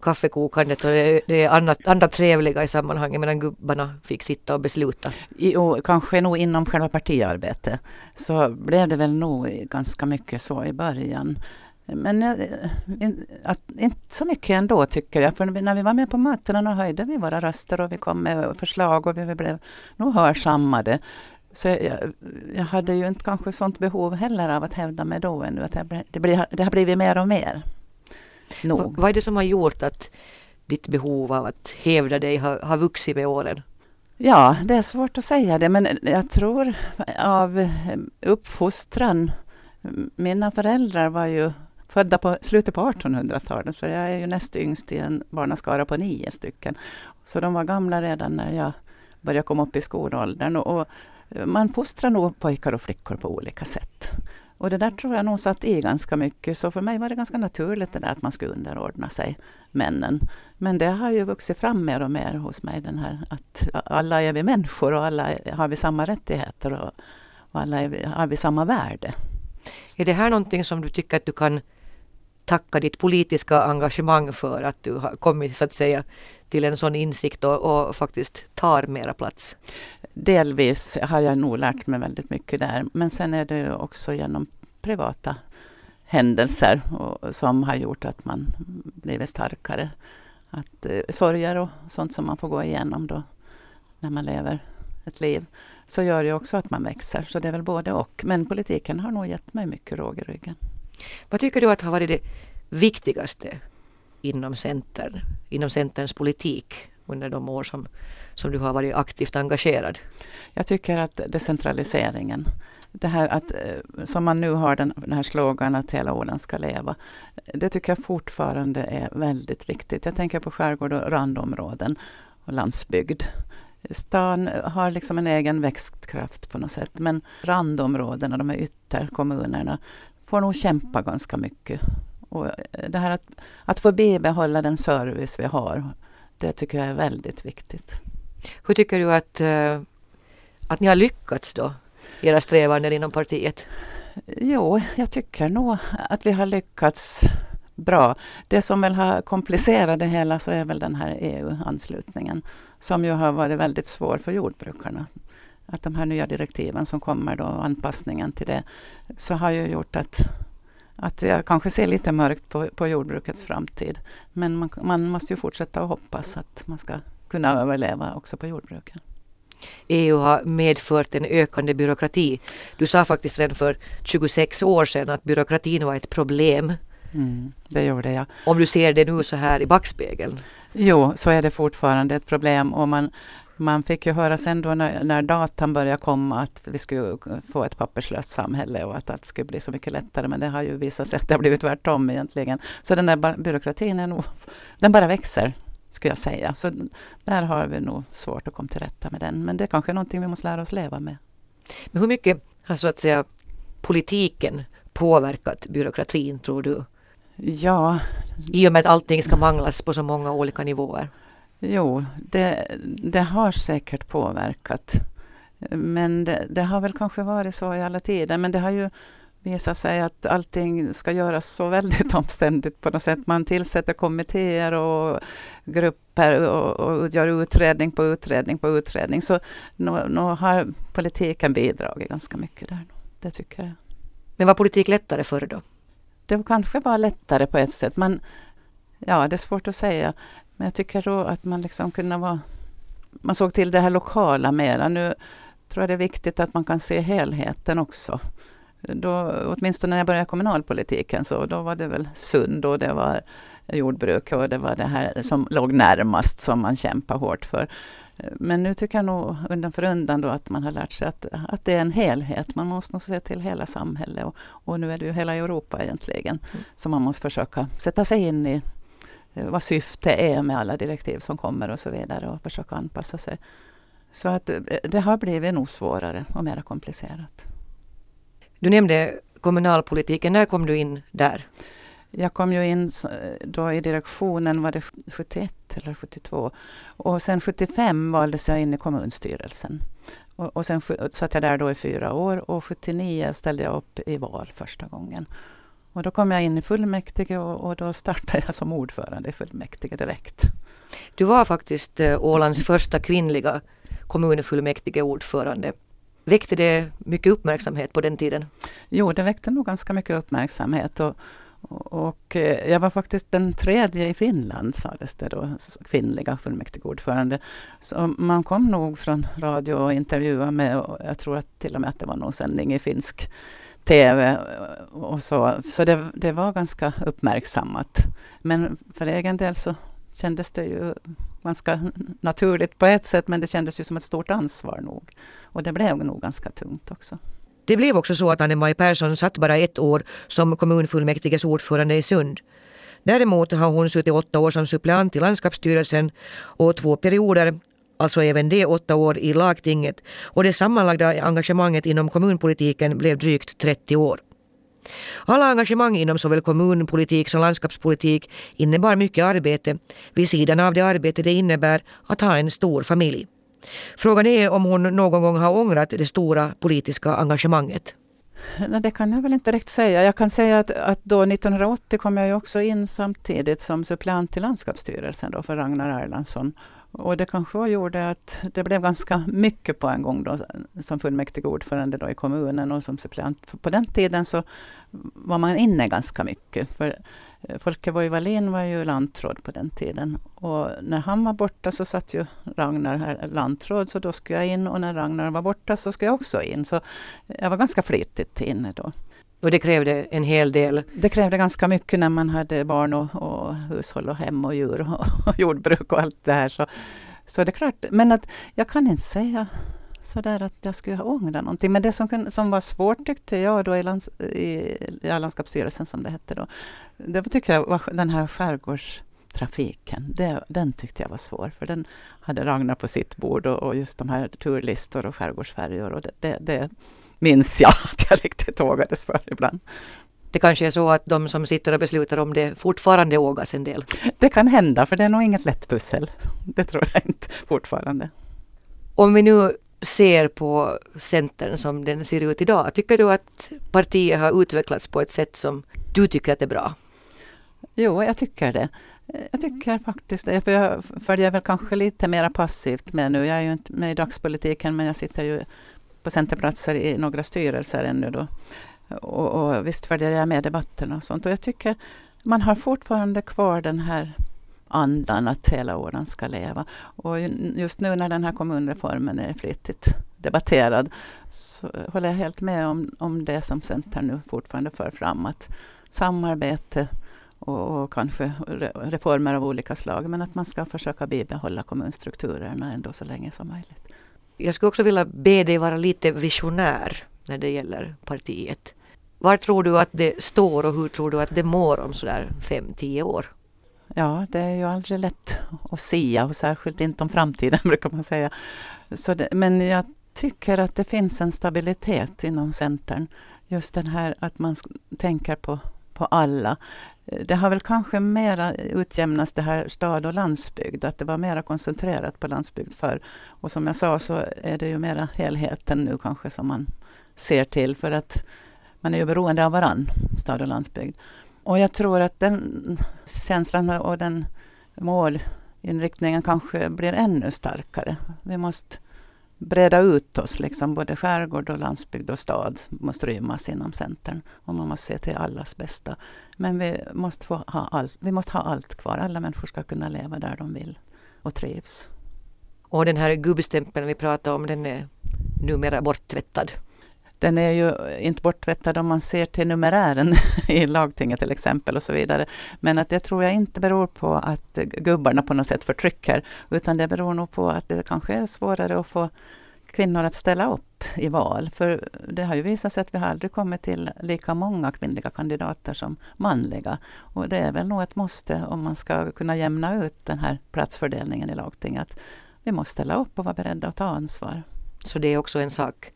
kaffekokandet och det, det är annat, andra trevliga i sammanhanget medan gubbarna fick sitta och besluta? Jo, kanske nog inom själva partiarbetet så blev det väl nog ganska mycket så i början. Men eh, att, inte så mycket ändå tycker jag. För när vi var med på mötena höjde vi våra röster och vi kom med förslag och vi blev nog hörsammade. Så jag, jag, hade ju inte kanske sånt behov heller av att hävda mig då ännu. Att det, blir, det har blivit mer och mer. Nog. Vad är det som har gjort att ditt behov av att hävda dig har, har vuxit med åren? Ja, det är svårt att säga det, men jag tror av uppfostran. Mina föräldrar var ju födda på slutet på 1800-talet, för jag är ju näst yngst i en barnaskara på nio stycken. Så de var gamla redan när jag började komma upp i skolåldern. Och, och man fostrar nog pojkar och flickor på olika sätt. Och det där tror jag nog satt i ganska mycket. Så för mig var det ganska naturligt det där att man skulle underordna sig männen. Men det har ju vuxit fram mer och mer hos mig. Den här att alla är vi människor och alla har vi samma rättigheter och, alla är, har vi samma värde. Är det här någonting som du tycker att du kan tacka ditt politiska engagemang för att du har kommit så att säga till en sån insikt och, och, faktiskt tar mera plats? Delvis har jag nog lärt mig väldigt mycket där. Men sen är det också genom privata händelser och, som har gjort att man blivit starkare. Att eh, sorger och sånt som man får gå igenom då när man lever ett liv så gör det också att man växer. Så det är väl både och. Men politiken har nog gett mig mycket råg i ryggen. Vad tycker du att har varit det viktigaste inom Centern, inom Centerns politik under de år som, som du har varit aktivt engagerad? Jag tycker att decentraliseringen, det här att, eh, som man nu har den, den här slogan att hela Orden ska leva, det tycker jag fortfarande är väldigt viktigt. Jag tänker på skärgård och randområden och landsbygd. Stan har liksom en egen växtkraft på något sätt. Men randområdena, de här ytterkommunerna, får nog kämpa ganska mycket. Och det här att, att få bibehålla den service vi har, det tycker jag är väldigt viktigt. Hur tycker du att, uh, att ni har lyckats då, era strävanden inom partiet? Jo, jag tycker nog att vi har lyckats bra. Det som väl har komplicerat det hela så är väl den här EU-anslutningen som ju har varit väldigt svår för jordbrukarna. Att de här nya direktiven som kommer då, anpassningen till det, så har ju gjort att, att jag kanske ser lite mörkt på, på jordbrukets framtid. Men man, man måste ju fortsätta att hoppas att man ska kunna överleva också på jordbruket. EU har medfört en ökande byråkrati. Du sa faktiskt redan för 26 år sedan att byråkratin var ett problem. Mm, det gjorde jag. Om du ser det nu så här i backspegeln? Jo, så är det fortfarande ett problem och man, man fick ju höra sen då när, när datan började komma att vi skulle få ett papperslöst samhälle och att allt skulle bli så mycket lättare. Men det har ju visat sig att det har blivit tvärtom egentligen. Så den där byråkratin är nog, den bara växer skulle jag säga. Så där har vi nog svårt att komma till rätta med den. Men det är kanske är någonting vi måste lära oss leva med. Men hur mycket har så att säga politiken påverkat byråkratin tror du? Ja. I och med att allting ska manglas på så många olika nivåer. Jo, det, det har säkert påverkat. Men det, det, har väl kanske varit så i alla tider. Men det har ju visat sig att allting ska göras så väldigt omständigt på något sätt. Man tillsätter kommittéer och grupper och, och gör utredning på utredning på utredning. Så nu, har politiken bidragit ganska mycket där. Det tycker jag. Men var politik lättare förr då? Det kanske var lättare på ett sätt. Men ja, det är svårt att säga. Men jag tycker då att man liksom kunde vara... Man såg till det här lokala mera. Nu tror jag det är viktigt att man kan se helheten också. Då, åtminstone när jag började kommunalpolitiken så då var det väl Sund och det var jordbruk och det var det här som låg närmast som man kämpar hårt för. Men nu tycker jag nog undan för undan då att man har lärt sig att, att det är en helhet. Man måste nog se till hela samhället och, och nu är det ju hela Europa egentligen. Mm. Så man måste försöka sätta sig in i vad syftet är med alla direktiv som kommer och så vidare och försöka anpassa sig. Så att eh, det har blivit nog svårare och mer komplicerat. Du nämnde kommunalpolitiken. När kom du in där? Jag kom ju in då i direktionen, var det 71 eller 72. Och sen 75 valdes jag in i kommunstyrelsen. Och, och sen satt jag där då i fyra år och 79 ställde jag upp i val första gången. Och då kom jag in i fullmäktige och, och, då startade jag som ordförande i fullmäktige direkt. Du var faktiskt eh, Ålands första kvinnliga kommunfullmäktigeordförande. Väckte det mycket uppmärksamhet på den tiden? Jo, det väckte nog ganska mycket uppmärksamhet. Och, Och eh, jag var faktiskt den tredje i Finland, sades det då, kvinnliga fullmäktigeordförande. Så man kom nog från radio och intervjuade med, och jag tror att till och med att det var någon sändning i finsk TV och så. Så det, det var ganska uppmärksammat. Men för egen del så kändes det ju ganska naturligt på ett sätt, men det kändes ju som ett stort ansvar nog. Och det blev nog ganska tungt också. Det blev också så att Anne-Maj Persson satt bara ett år som kommunfullmäktiges ordförande i Sund. Däremot har hon suttit åtta år som suppleant i landskapsstyrelsen och två perioder, alltså även det åtta år i lagtinget och det sammanlagda engagemanget inom kommunpolitiken blev drygt 30 år. Alla engagemang inom såväl kommunpolitik som landskapspolitik innebar mycket arbete vid sidan av det arbete det innebär att ha en stor familj. Frågan är om hon någon gång har ångrat det stora politiska engagemanget. Nej, det kan jag väl inte riktigt säga. Jag kan säga att, att då 1980 kom jag ju också in samtidigt som suppleant till landskapsstyrelsen då för Ragnar Erlandsson. Och det kanske gjorde att det blev ganska mycket på en gång då, som fullmäktigeordförande då i kommunen och som suppleant. På den tiden så var man inne ganska mycket. För eh, Folke Voivalin var ju lantråd på den tiden. Och när han var borta så satt ju Ragnar här eh, lantråd, så då skulle jag in. Och när Ragnar var borta så skulle jag också in. Så jag var ganska flitigt inne då. Och det krävde en hel del? Det krävde ganska mycket när man hade barn och, och hushåll och hem och djur och, och jordbruk och allt det här. Så, så det är klart, men att jag kan inte säga sådär att jag skulle ha ångrat någonting. Men det som, som var svårt tyckte jag då i, lands, i, i landskapsstyrelsen som det hette då. Det tyckte jag var den här skärgårdstrafiken. Det, den tyckte jag var svår. För den hade Ragnar på sitt bord och, och just de här turlistor och skärgårdsfärjor. Och det, det, det minns jag att jag riktigt ågades för ibland. Det kanske är så att de som sitter och beslutar om det fortfarande ågas en del? Det kan hända, för det är nog inget lätt pussel. Det tror jag inte fortfarande. Om vi nu ser på Centern som den ser ut idag. Tycker du att partiet har utvecklats på ett sätt som du tycker att är bra? Jo, jag tycker det. Jag tycker faktiskt det. För jag följer väl kanske lite mer passivt med nu. Jag är ju inte med i dagspolitiken men jag sitter ju på centerplatser i några styrelser ännu då. Och, och visst följer jag med debatterna och sånt. Och jag tycker man har fortfarande kvar den här andan att hela åren ska leva. Och just nu när den här kommunreformen är flitigt debatterad så håller jag helt med om, om det som Centern nu fortfarande för fram. Att samarbete och, och kanske reformer av olika slag. Men att man ska försöka bibehålla kommunstrukturerna ändå så länge som möjligt. Jag skulle också vilja be dig vara lite visionär när det gäller partiet. Var tror du att det står och hur tror du att det mår om sådär fem, tio år? Ja, det är ju aldrig lätt att sia och särskilt inte om framtiden brukar man säga. Så det, men jag tycker att det finns en stabilitet inom Centern. Just den här att man tänker på, på alla. Eh, det har väl kanske mera utjämnats det här stad och landsbygd, att det var mera koncentrerat på landsbygd förr. Och som jag sa så är det ju mera helheten nu kanske som man ser till för att man är ju beroende av varann, stad och landsbygd. Och jag tror att den känslan och den målinriktningen kanske blir ännu starkare. Vi måste breda ut oss, liksom både skärgård och landsbygd och stad måste rymmas inom Centern. Och man måste se till allas bästa. Men vi måste, få ha, all, vi måste ha allt kvar. Alla människor ska kunna leva där de vill och trivs. Och den här gubbstämpeln vi pratade om, den är numera borttvättad. Den är ju inte borttvättad om man ser till numerären i lagtinget till exempel och så vidare. Men att det tror jag inte beror på att gubbarna på något sätt förtrycker, utan det beror nog på att det kanske är svårare att få kvinnor att ställa upp i val. För det har ju visat sig att vi har aldrig kommit till lika många kvinnliga kandidater som manliga. Och det är väl nog ett måste om man ska kunna jämna ut den här platsfördelningen i lagtinget. Vi måste ställa upp och vara beredda att ta ansvar. Så det är också en sak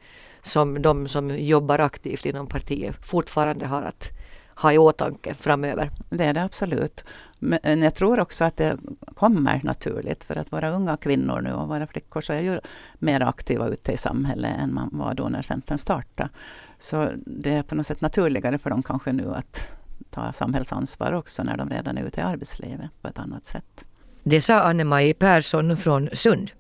som de som jobbar aktivt inom partiet fortfarande har att ha i åtanke framöver. Det är det absolut. Men jag tror också att det kommer naturligt för att våra unga kvinnor nu och våra flickor så är ju mer aktiva ute i samhället än man var då när Centern startade. Så det är på något sätt naturligare för dem kanske nu att ta samhällsansvar också när de redan är ute i arbetslivet på ett annat sätt. Det sa Anne-Maj Persson från Sund.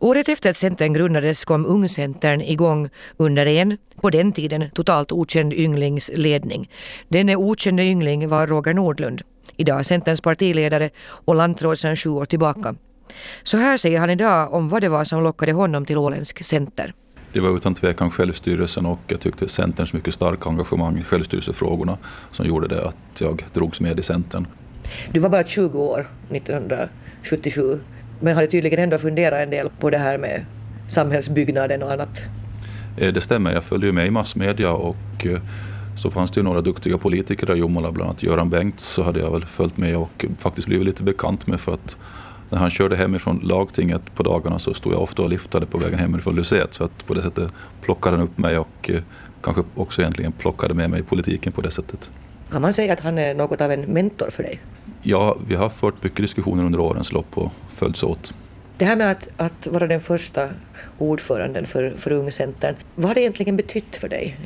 Året efter att Centern grundades kom Ungcentern igång under en, på den tiden, totalt okänd ynglings ledning. Denne okände yngling var Roger Nordlund, idag Centerns partiledare och landråd sedan sju år tillbaka. Så här säger han idag om vad det var som lockade honom till Åländsk Center. Det var utan tvekan självstyrelsen och jag tyckte Centerns mycket starka engagemang i självstyrelsefrågorna som gjorde det att jag drogs med i Centern. Du var bara 20 år 1977 men hade tydligen ändå funderat en del på det här med samhällsbyggnaden och annat. Eh, det stämmer, jag följde med i massmedia och eh, så fanns det ju några duktiga politiker i Jomala, bland annat Göran Bengts, så hade jag väl följt med och faktiskt blivit lite bekant med för att när han körde hemifrån lagtinget på dagarna så stod jag ofta och liftade på vägen hemifrån Luset så att på det sättet plockade han upp mig och eh, kanske också egentligen plockade med mig i politiken på det sättet. Kan man säga att han är något av en mentor för dig? Ja, vi har fört mycket diskussioner under årens lopp och följts åt. Det här med att, att vara den första ordföranden för, för Ungcentern, vad har det egentligen betytt för dig?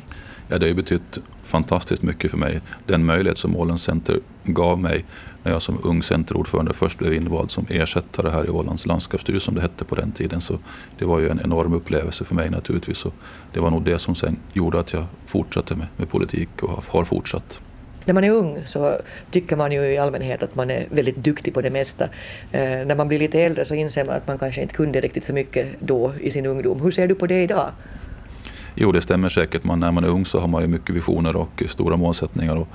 Ja, det har ju betytt fantastiskt mycket för mig. Den möjlighet som Ålands Center gav mig när jag som ung centerordförande först blev invald som ersättare här i Ålands landskapsstyrelse som det hette på den tiden. Så det var ju en enorm upplevelse för mig naturligtvis. Och det var nog det som sen gjorde att jag fortsatte med, med politik och har fortsatt. När man är ung så tycker man ju i allmänhet att man är väldigt duktig på det mesta. Eh, när man blir lite äldre så inser man att man kanske inte kunde riktigt så mycket då i sin ungdom. Hur ser du på det idag? Jo, det stämmer säkert. Man, när man är ung så har man ju mycket visioner och stora målsättningar. Och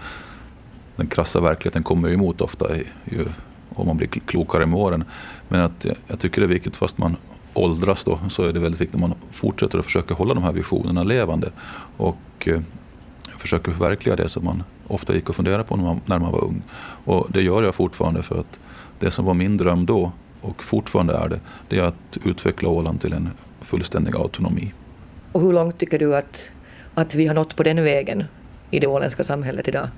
den krassa verkligheten kommer ju emot ofta ju, om man blir klokare med åren. Men att, jag tycker det är viktigt, fast man åldras då, så är det väldigt viktigt att man fortsätter att försöka hålla de här visionerna levande. Och eh, försöker förverkliga det som man ofta gick och funderade på när man, när man var ung. Och det gör jag fortfarande för att det som var min dröm då och fortfarande är det, det är att utveckla Åland till en fullständig autonomi. Och hur långt tycker du att, att vi har nått på den vägen i det åländska samhället idag?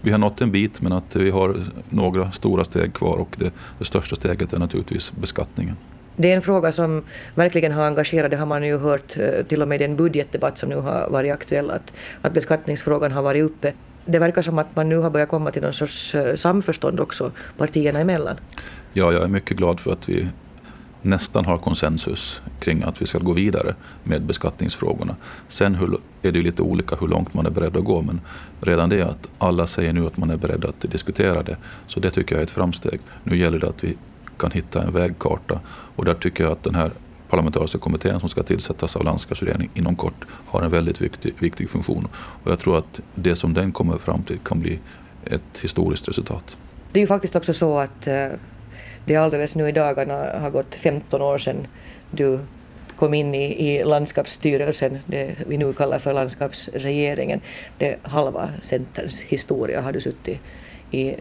Vi har nått en bit men att vi har några stora steg kvar och det, det största steget är naturligtvis beskattningen. Det är en fråga som verkligen har engagerat, det har man ju hört eh, till och med i den budgetdebatt som nu har varit aktuell, att, att beskattningsfrågan har varit uppe. Det verkar som att man nu har börjat komma till någon sorts eh, samförstånd också partierna emellan. Ja, jag är mycket glad för att vi nästan har konsensus kring att vi ska gå vidare med beskattningsfrågorna. Sen är det ju lite olika hur långt man är beredd att gå men redan det att alla säger nu att man är beredd att diskutera det så det tycker jag är ett framsteg. Nu gäller det att vi kan hitta en vägkarta och där tycker jag att den här parlamentariska kommittén som ska tillsättas av landskapsregeringen inom kort har en väldigt viktig, viktig funktion. Och jag tror att det som den kommer fram till kan bli ett historiskt resultat. Det är ju faktiskt också så att eh, det alldeles nu i dagarna har gått 15 år sedan du kom in i, i landskapsstyrelsen, det vi nu kallar för landskapsregeringen. Det halva Centerns historia har du suttit i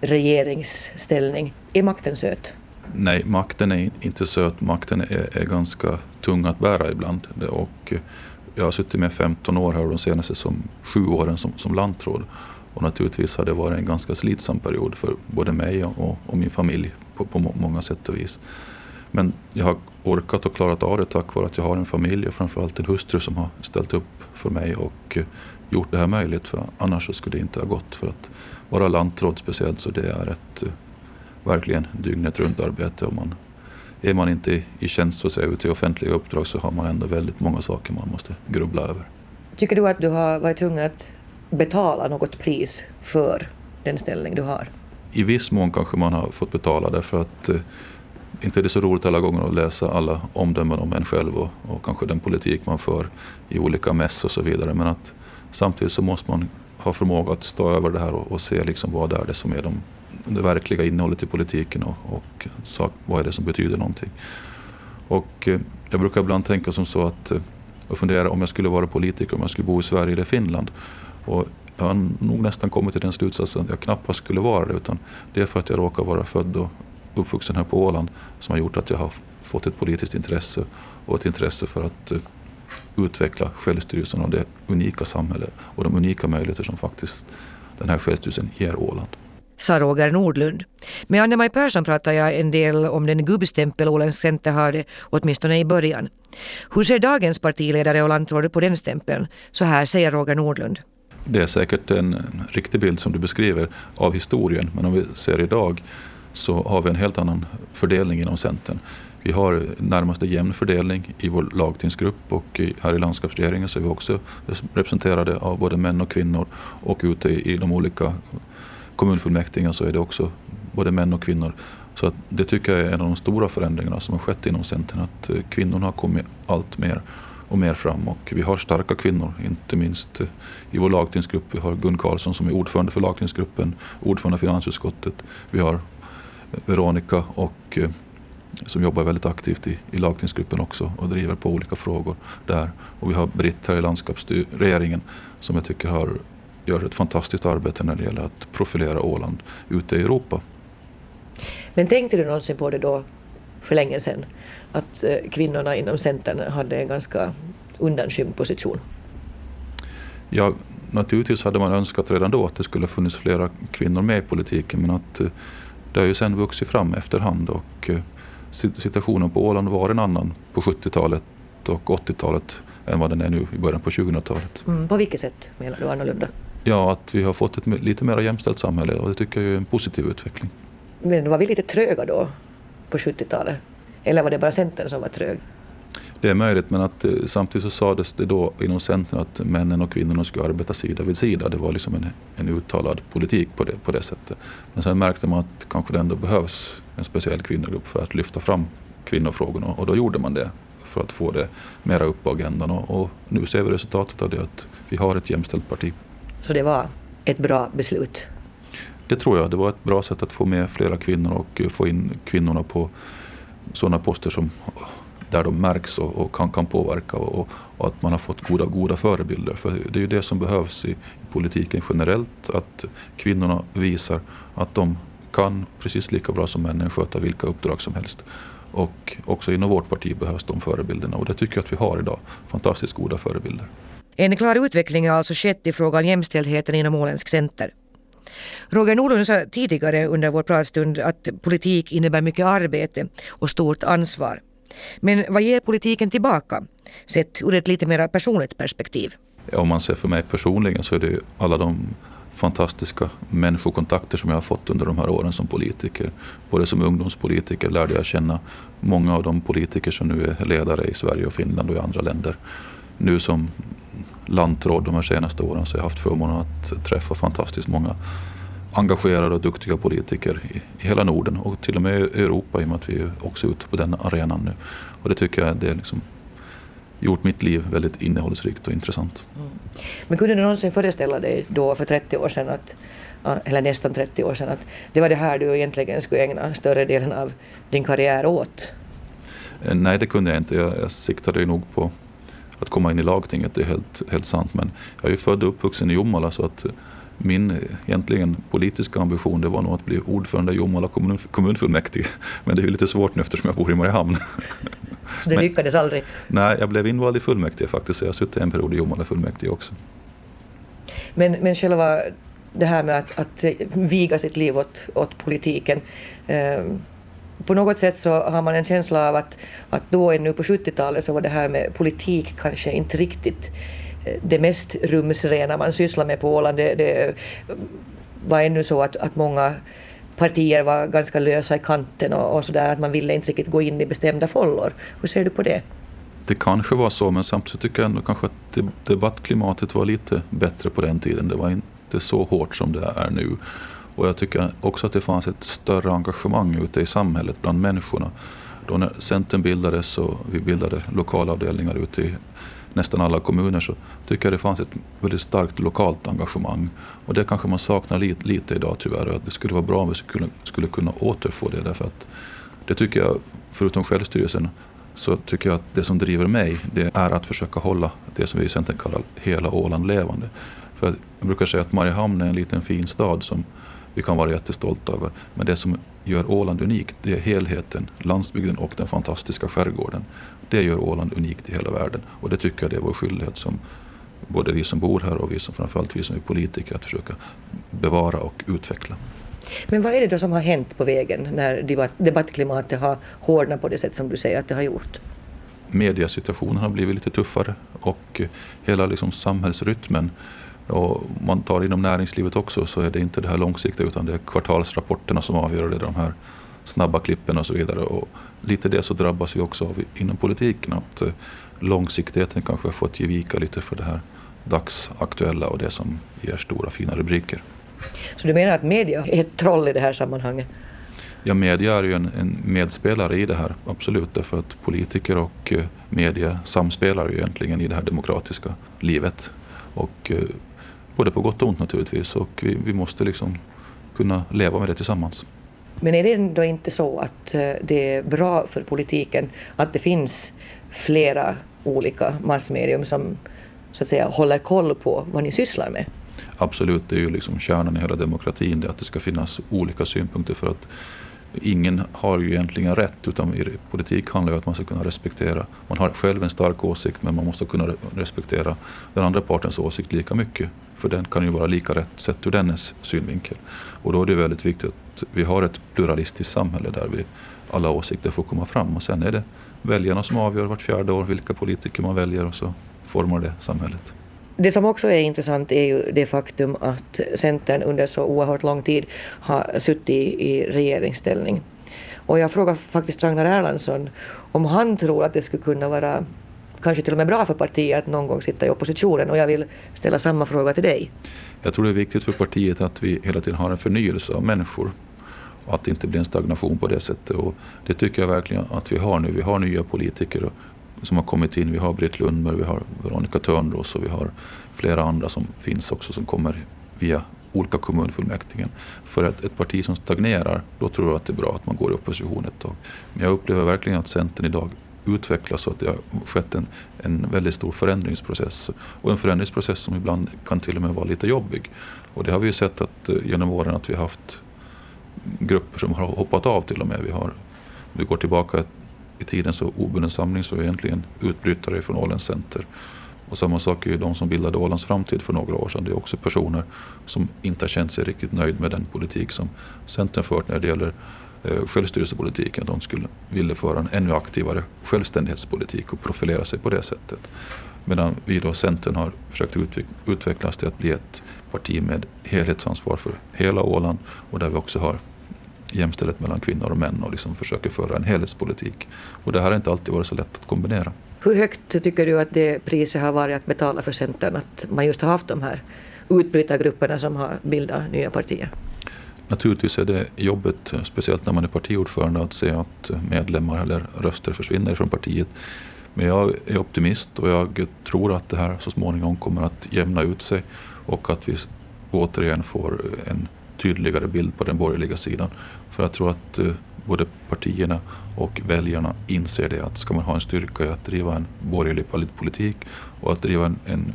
regeringsställning. Är makten söt? Nej, makten är inte söt. Makten är, är ganska tung att bära ibland. Och eh, jag har suttit med 15 år här och de senaste som, sju åren som, som lantråd. Och naturligtvis har det varit en ganska slitsam period för både mig och, och min familj på, på många sätt och vis. Men jag har orkat och klarat av det tack vare att jag har en familj och framförallt en hustru som har ställt upp för mig och eh, gjort det här möjligt. För annars så skulle det inte ha gått. För att vara lantråd speciellt så det är ett eh, verkligen dygnet runt arbete. Och man, är man inte i tjänst så att säga, ute i offentliga uppdrag så har man ändå väldigt många saker man måste grubbla över. Tycker du att du har varit tvungen att betala något pris för den ställning du har? I viss mån kanske man har fått betala därför att eh, inte är det så roligt alla gånger att läsa alla omdömen om en själv och, och kanske den politik man för i olika mäss och så vidare. Men att samtidigt så måste man ha förmåga att stå över det här och, och se liksom vad det är det som är de, det verkliga innehållet i politiken och, och sak, vad är det som betyder någonting. Och eh, jag brukar ibland tänka som så att eh, och fundera om jag skulle vara politiker, om jag skulle bo i Sverige eller Finland. Och jag har nog nästan kommit till den slutsatsen att jag knappast skulle vara det. Utan det är för att jag råkar vara född och uppvuxen här på Åland som har gjort att jag har fått ett politiskt intresse och ett intresse för att eh, utveckla självstyrelsen och det unika samhället och de unika möjligheter som faktiskt den här självstyrelsen ger Åland. Sa Roger Nordlund. Med Anne-Maj Persson pratade jag en del om den gubbstämpel Ålands Center hade, åtminstone i början. Hur ser dagens partiledare och lantråd på den stämpeln? Så här säger Roger Nordlund. Det är säkert en, riktig bild som du beskriver av historien. Men om vi ser idag så har vi en helt annan fördelning inom Centern. Vi har närmaste jämn fördelning i vår lagtingsgrupp och här i landskapsregeringen så är vi också representerade av både män och kvinnor och ute i de olika kommunfullmäktige så är det också både män och kvinnor. Så att det tycker jag är en av de stora förändringarna som har skett inom Centern, att eh, kvinnorna har kommit allt mer och mer fram. Och vi har starka kvinnor, inte minst eh, i vår lagtingsgrupp. Vi har Gun Karlsson som är ordförande för lagtingsgruppen, ordförande för finansutskottet. Vi har eh, Veronica och som jobbar väldigt aktivt i, i lagtingsgruppen också och driver på olika frågor där. Och vi har Britt här i landskapsregeringen som jag tycker har, gör ett fantastiskt arbete när det gäller att profilera Åland ute i Europa. Men tänkte du någonsin på det då för länge sedan att eh, kvinnorna inom Centern hade en ganska undanskymd position? Ja, naturligtvis hade man önskat redan då att det skulle funnits flera kvinnor med i politiken men att eh, det har ju sen vuxit fram efterhand och eh, situationen på Åland var en annan på 70-talet och 80-talet än vad den är nu i början på 2000-talet. Mm, på vilket sätt menar du annorlunda? Ja, att vi har fått ett lite mer jämställt samhälle och det tycker jag är en positiv utveckling. Men var vi lite tröga då på 70-talet? Eller var det bara Centern som var trög? Det är möjligt, men att, eh, samtidigt så sades det då inom Centern att männen och kvinnorna skulle arbeta sida vid sida. Det var liksom en, en uttalad politik på det, på det sättet. Men sen märkte man att kanske det ändå behövs en speciell kvinnogrupp för att lyfta fram kvinnofrågorna och då gjorde man det för att få det mera upp på agendan. Och, och nu ser vi resultatet av det, att vi har ett jämställt parti. Så det var ett bra beslut? Det tror jag. Det var ett bra sätt att få med flera kvinnor och eh, få in kvinnorna på sådana poster som eh, där de märks och, och kan, kan påverka och, och, att man har fått goda, goda förebilder. För det är ju det som behövs i, i politiken generellt, att kvinnorna visar att de kan precis lika bra som männen sköta vilka uppdrag som helst. Och också inom vårt parti behövs de förebilderna och det tycker jag att vi har idag. Fantastiskt goda förebilder. En klar utveckling har alltså skett i fråga om jämställdheten inom Åländsk Center. Roger Nordlund sa tidigare under vår pratstund att politik innebär mycket arbete och stort ansvar. Men vad ger politiken tillbaka, sett ur ett lite mer personligt perspektiv? Om man ser för mig personligen så är det alla de fantastiska människokontakter som jag har fått under de här åren som politiker. Både som ungdomspolitiker lärde jag känna många av de politiker som nu är ledare i Sverige och Finland och i andra länder. Nu som lantråd de här senaste åren så har jag haft förmånen att träffa fantastiskt många engagerade och duktiga politiker i, i, hela Norden och till och med i Europa i och med att vi är också ute på den arenan nu. Och det tycker jag det är liksom gjort mitt liv väldigt innehållsrikt och intressant. Mm. Men kunde du någonsin föreställa dig då för 30 år sedan, att, eller nästan 30 år sedan, att det var det här du egentligen skulle ägna större delen av din karriär åt? Eh, nej, det kunde jag inte. Jag, jag siktade nog på att komma in i lagtinget, det är helt, helt sant. Men jag är ju född och uppvuxen i Jomala så att min egentligen politiska ambition det var nog att bli ordförande i Jomala kommun, kommunfullmäktige. Men det är ju lite svårt nu eftersom jag bor i Mariehamn. Så det Men, lyckades aldrig? Nej, jag blev invald i fullmäktige faktiskt. Så jag har suttit en period i Jomala fullmäktige också. Men, men själva det här med att, att viga sitt liv åt, åt politiken. Eh, på något sätt så har man en känsla av att, att då ännu på 70-talet så var det här med politik kanske inte riktigt eh, det mest rumsrena man sysslar med på Åland. Det, det var ännu så att, att många partier var ganska lösa i kanten och, och sådär, att man ville inte riktigt gå in i bestämda fållor. Hur ser du på det? Det kanske var så, men samtidigt tycker jag ändå kanske att debattklimatet var lite bättre på den tiden. Det var inte så hårt som det är nu. Och jag tycker också att det fanns ett större engagemang ute i samhället bland människorna. Då när Centern bildades och vi bildade lokalavdelningar ute i nästan alla kommuner så tycker jag det fanns ett väldigt starkt lokalt engagemang. Och det kanske man saknar lite, lite idag tyvärr. Det skulle vara bra om vi skulle, skulle kunna återfå det därför att det tycker jag, förutom självstyrelsen, så tycker jag att det som driver mig det är att försöka hålla det som vi i Centern kallar hela Åland levande. För jag brukar säga att Mariehamn är en liten fin stad som vi kan vara jättestolta över. Men det som gör Åland unikt det är helheten, landsbygden och den fantastiska skärgården. Det gör Åland unikt i hela världen och det tycker jag det är vår skyldighet som både vi som bor här och vi som framförallt vi som är politiker att försöka bevara och utveckla. Men vad är det då som har hänt på vägen när debattklimatet har hårdnat på det sätt som du säger att det har gjort? Mediasituationen har blivit lite tuffare och hela liksom samhällsrytmen och man tar inom näringslivet också så är det inte det här långsiktiga utan det är kvartalsrapporterna som avgör det, de här snabba klippen och så vidare. Och lite det så drabbas vi också av inom politiken. Att långsiktigheten kanske har fått ge vika lite för det här dagsaktuella och det som ger stora fina rubriker. Så du menar att media är ett troll i det här sammanhanget? Ja, media är ju en, en medspelare i det här, absolut. Därför att politiker och eh, media samspelar ju egentligen i det här demokratiska livet. Och, eh, både på gott och ont naturligtvis. Och vi, vi måste liksom kunna leva med det tillsammans. Men är det ändå inte så att eh, det är bra för politiken att det finns flera olika massmedium som så att säga håller koll på vad ni sysslar med? Absolut, det är ju liksom kärnan i hela demokratin, det att det ska finnas olika synpunkter för att ingen har ju egentligen rätt utan i politik handlar det om att man ska kunna respektera. Man har själv en stark åsikt men man måste kunna respektera den andra partens åsikt lika mycket. För den kan ju vara lika rätt sett ur dennes synvinkel. Och då är det väldigt viktigt att vi har ett pluralistiskt samhälle där vi, alla åsikter får komma fram och sen är det väljarna som avgör vart fjärde år vilka politiker man väljer och så formar det samhället. Det som också är intressant är ju det faktum att Centern under så oerhört lång tid har suttit i regeringsställning. Och jag frågar faktiskt Ragnar Erlandsson om han tror att det skulle kunna vara kanske till och med bra för partiet att någon gång sitta i oppositionen och jag vill ställa samma fråga till dig. Jag tror det är viktigt för partiet att vi hela tiden har en förnyelse av människor och att det inte blir en stagnation på det sättet. Och det tycker jag verkligen att vi har nu. Vi har nya politiker som har kommit in. Vi har Britt Lundberg, vi har Veronica Törnros och vi har flera andra som finns också som kommer via olika kommunfullmäktige. För att ett parti som stagnerar, då tror jag att det är bra att man går i opposition ett tag. Men jag upplever verkligen att Centern idag utvecklas och att det har skett en, en väldigt stor förändringsprocess. Och en förändringsprocess som ibland kan till och med vara lite jobbig. Och det har vi ju sett att, eh, genom åren att vi har haft grupper som har hoppat av till och med. Vi har, vi går tillbaka i tiden så obunden samling så är egentligen utbrytare från Ålands Center. Och samma sak är ju de som bildade Ålands framtid för några år sedan. Det är också personer som inte har känt sig riktigt nöjd med den politik som Centern fört när det gäller eh, självstyrelsepolitiken. De skulle ville föra en ännu aktivare självständighetspolitik och profilera sig på det sättet. Medan vi då, Centern, har försökt utvecklas till att bli ett parti med helhetsansvar för hela Åland och där vi också har jämställdhet mellan kvinnor och män och liksom försöker föra en helhetspolitik. Och det här har inte alltid varit så lätt att kombinera. Hur högt tycker du att det priset har varit att betala för Centern, att man just har haft de här utbrytargrupperna som har bildat nya partier? Naturligtvis är det jobbigt, speciellt när man är partiordförande, att se att medlemmar eller röster försvinner från partiet. Men jag är optimist och jag tror att det här så småningom kommer att jämna ut sig och att vi återigen får en tydligare bild på den borgerliga sidan. För jag tror att eh, både partierna och väljarna inser det att ska man ha en styrka i att driva en borgerlig politik och att driva en, en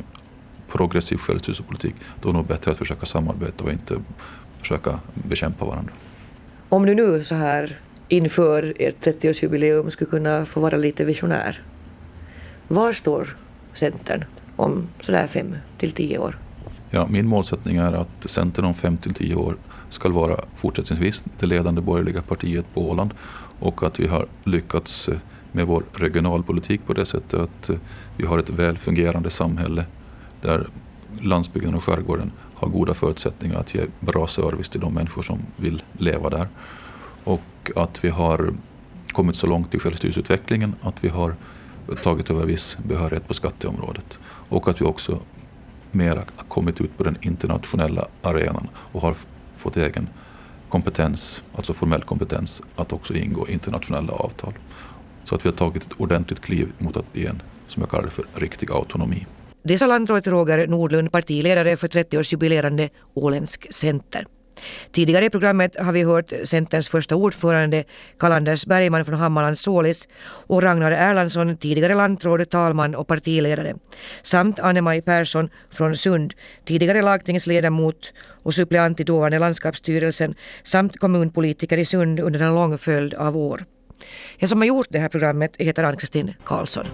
progressiv självstyrelsepolitik då är det nog bättre att försöka samarbeta och inte försöka bekämpa varandra. Om du nu så här inför ert 30-årsjubileum skulle kunna få vara lite visionär, var står Centern om sådär fem till tio år? Ja, min målsättning är att Centern om fem till tio år ska vara fortsättningsvis det ledande borgerliga partiet på Åland och att vi har lyckats eh, med vår regionalpolitik på det sättet att eh, vi har ett väl fungerande samhälle där landsbygden och skärgården har goda förutsättningar att ge bra service till de människor som vill leva där. Och att vi har kommit så långt i självstyrelseutvecklingen att vi har tagit över viss behörighet på skatteområdet. Och att vi också mer kommit ut på den internationella arenan och har fått egen kompetens, alltså formell kompetens, att också ingå internationella avtal. Så att vi har tagit ett ordentligt kliv mot att bli en, som jag kallar det för, riktig autonomi. Det sa landrådet Roger Nordlund, partiledare för 30-årsjubilerande Åländsk Center. Tidigare i programmet har vi hört Centerns första ordförande Karl-Anders Bergman från Hammarland Sålis och Ragnar Erlandsson, tidigare lantråd, talman och partiledare. Samt Anne-Maj Persson från Sund, tidigare lagtingsledamot och suppleant i dåvarande landskapsstyrelsen samt kommunpolitiker i Sund under en lång följd av år. Jag som har gjort det här programmet heter Ann-Kristin Karlsson.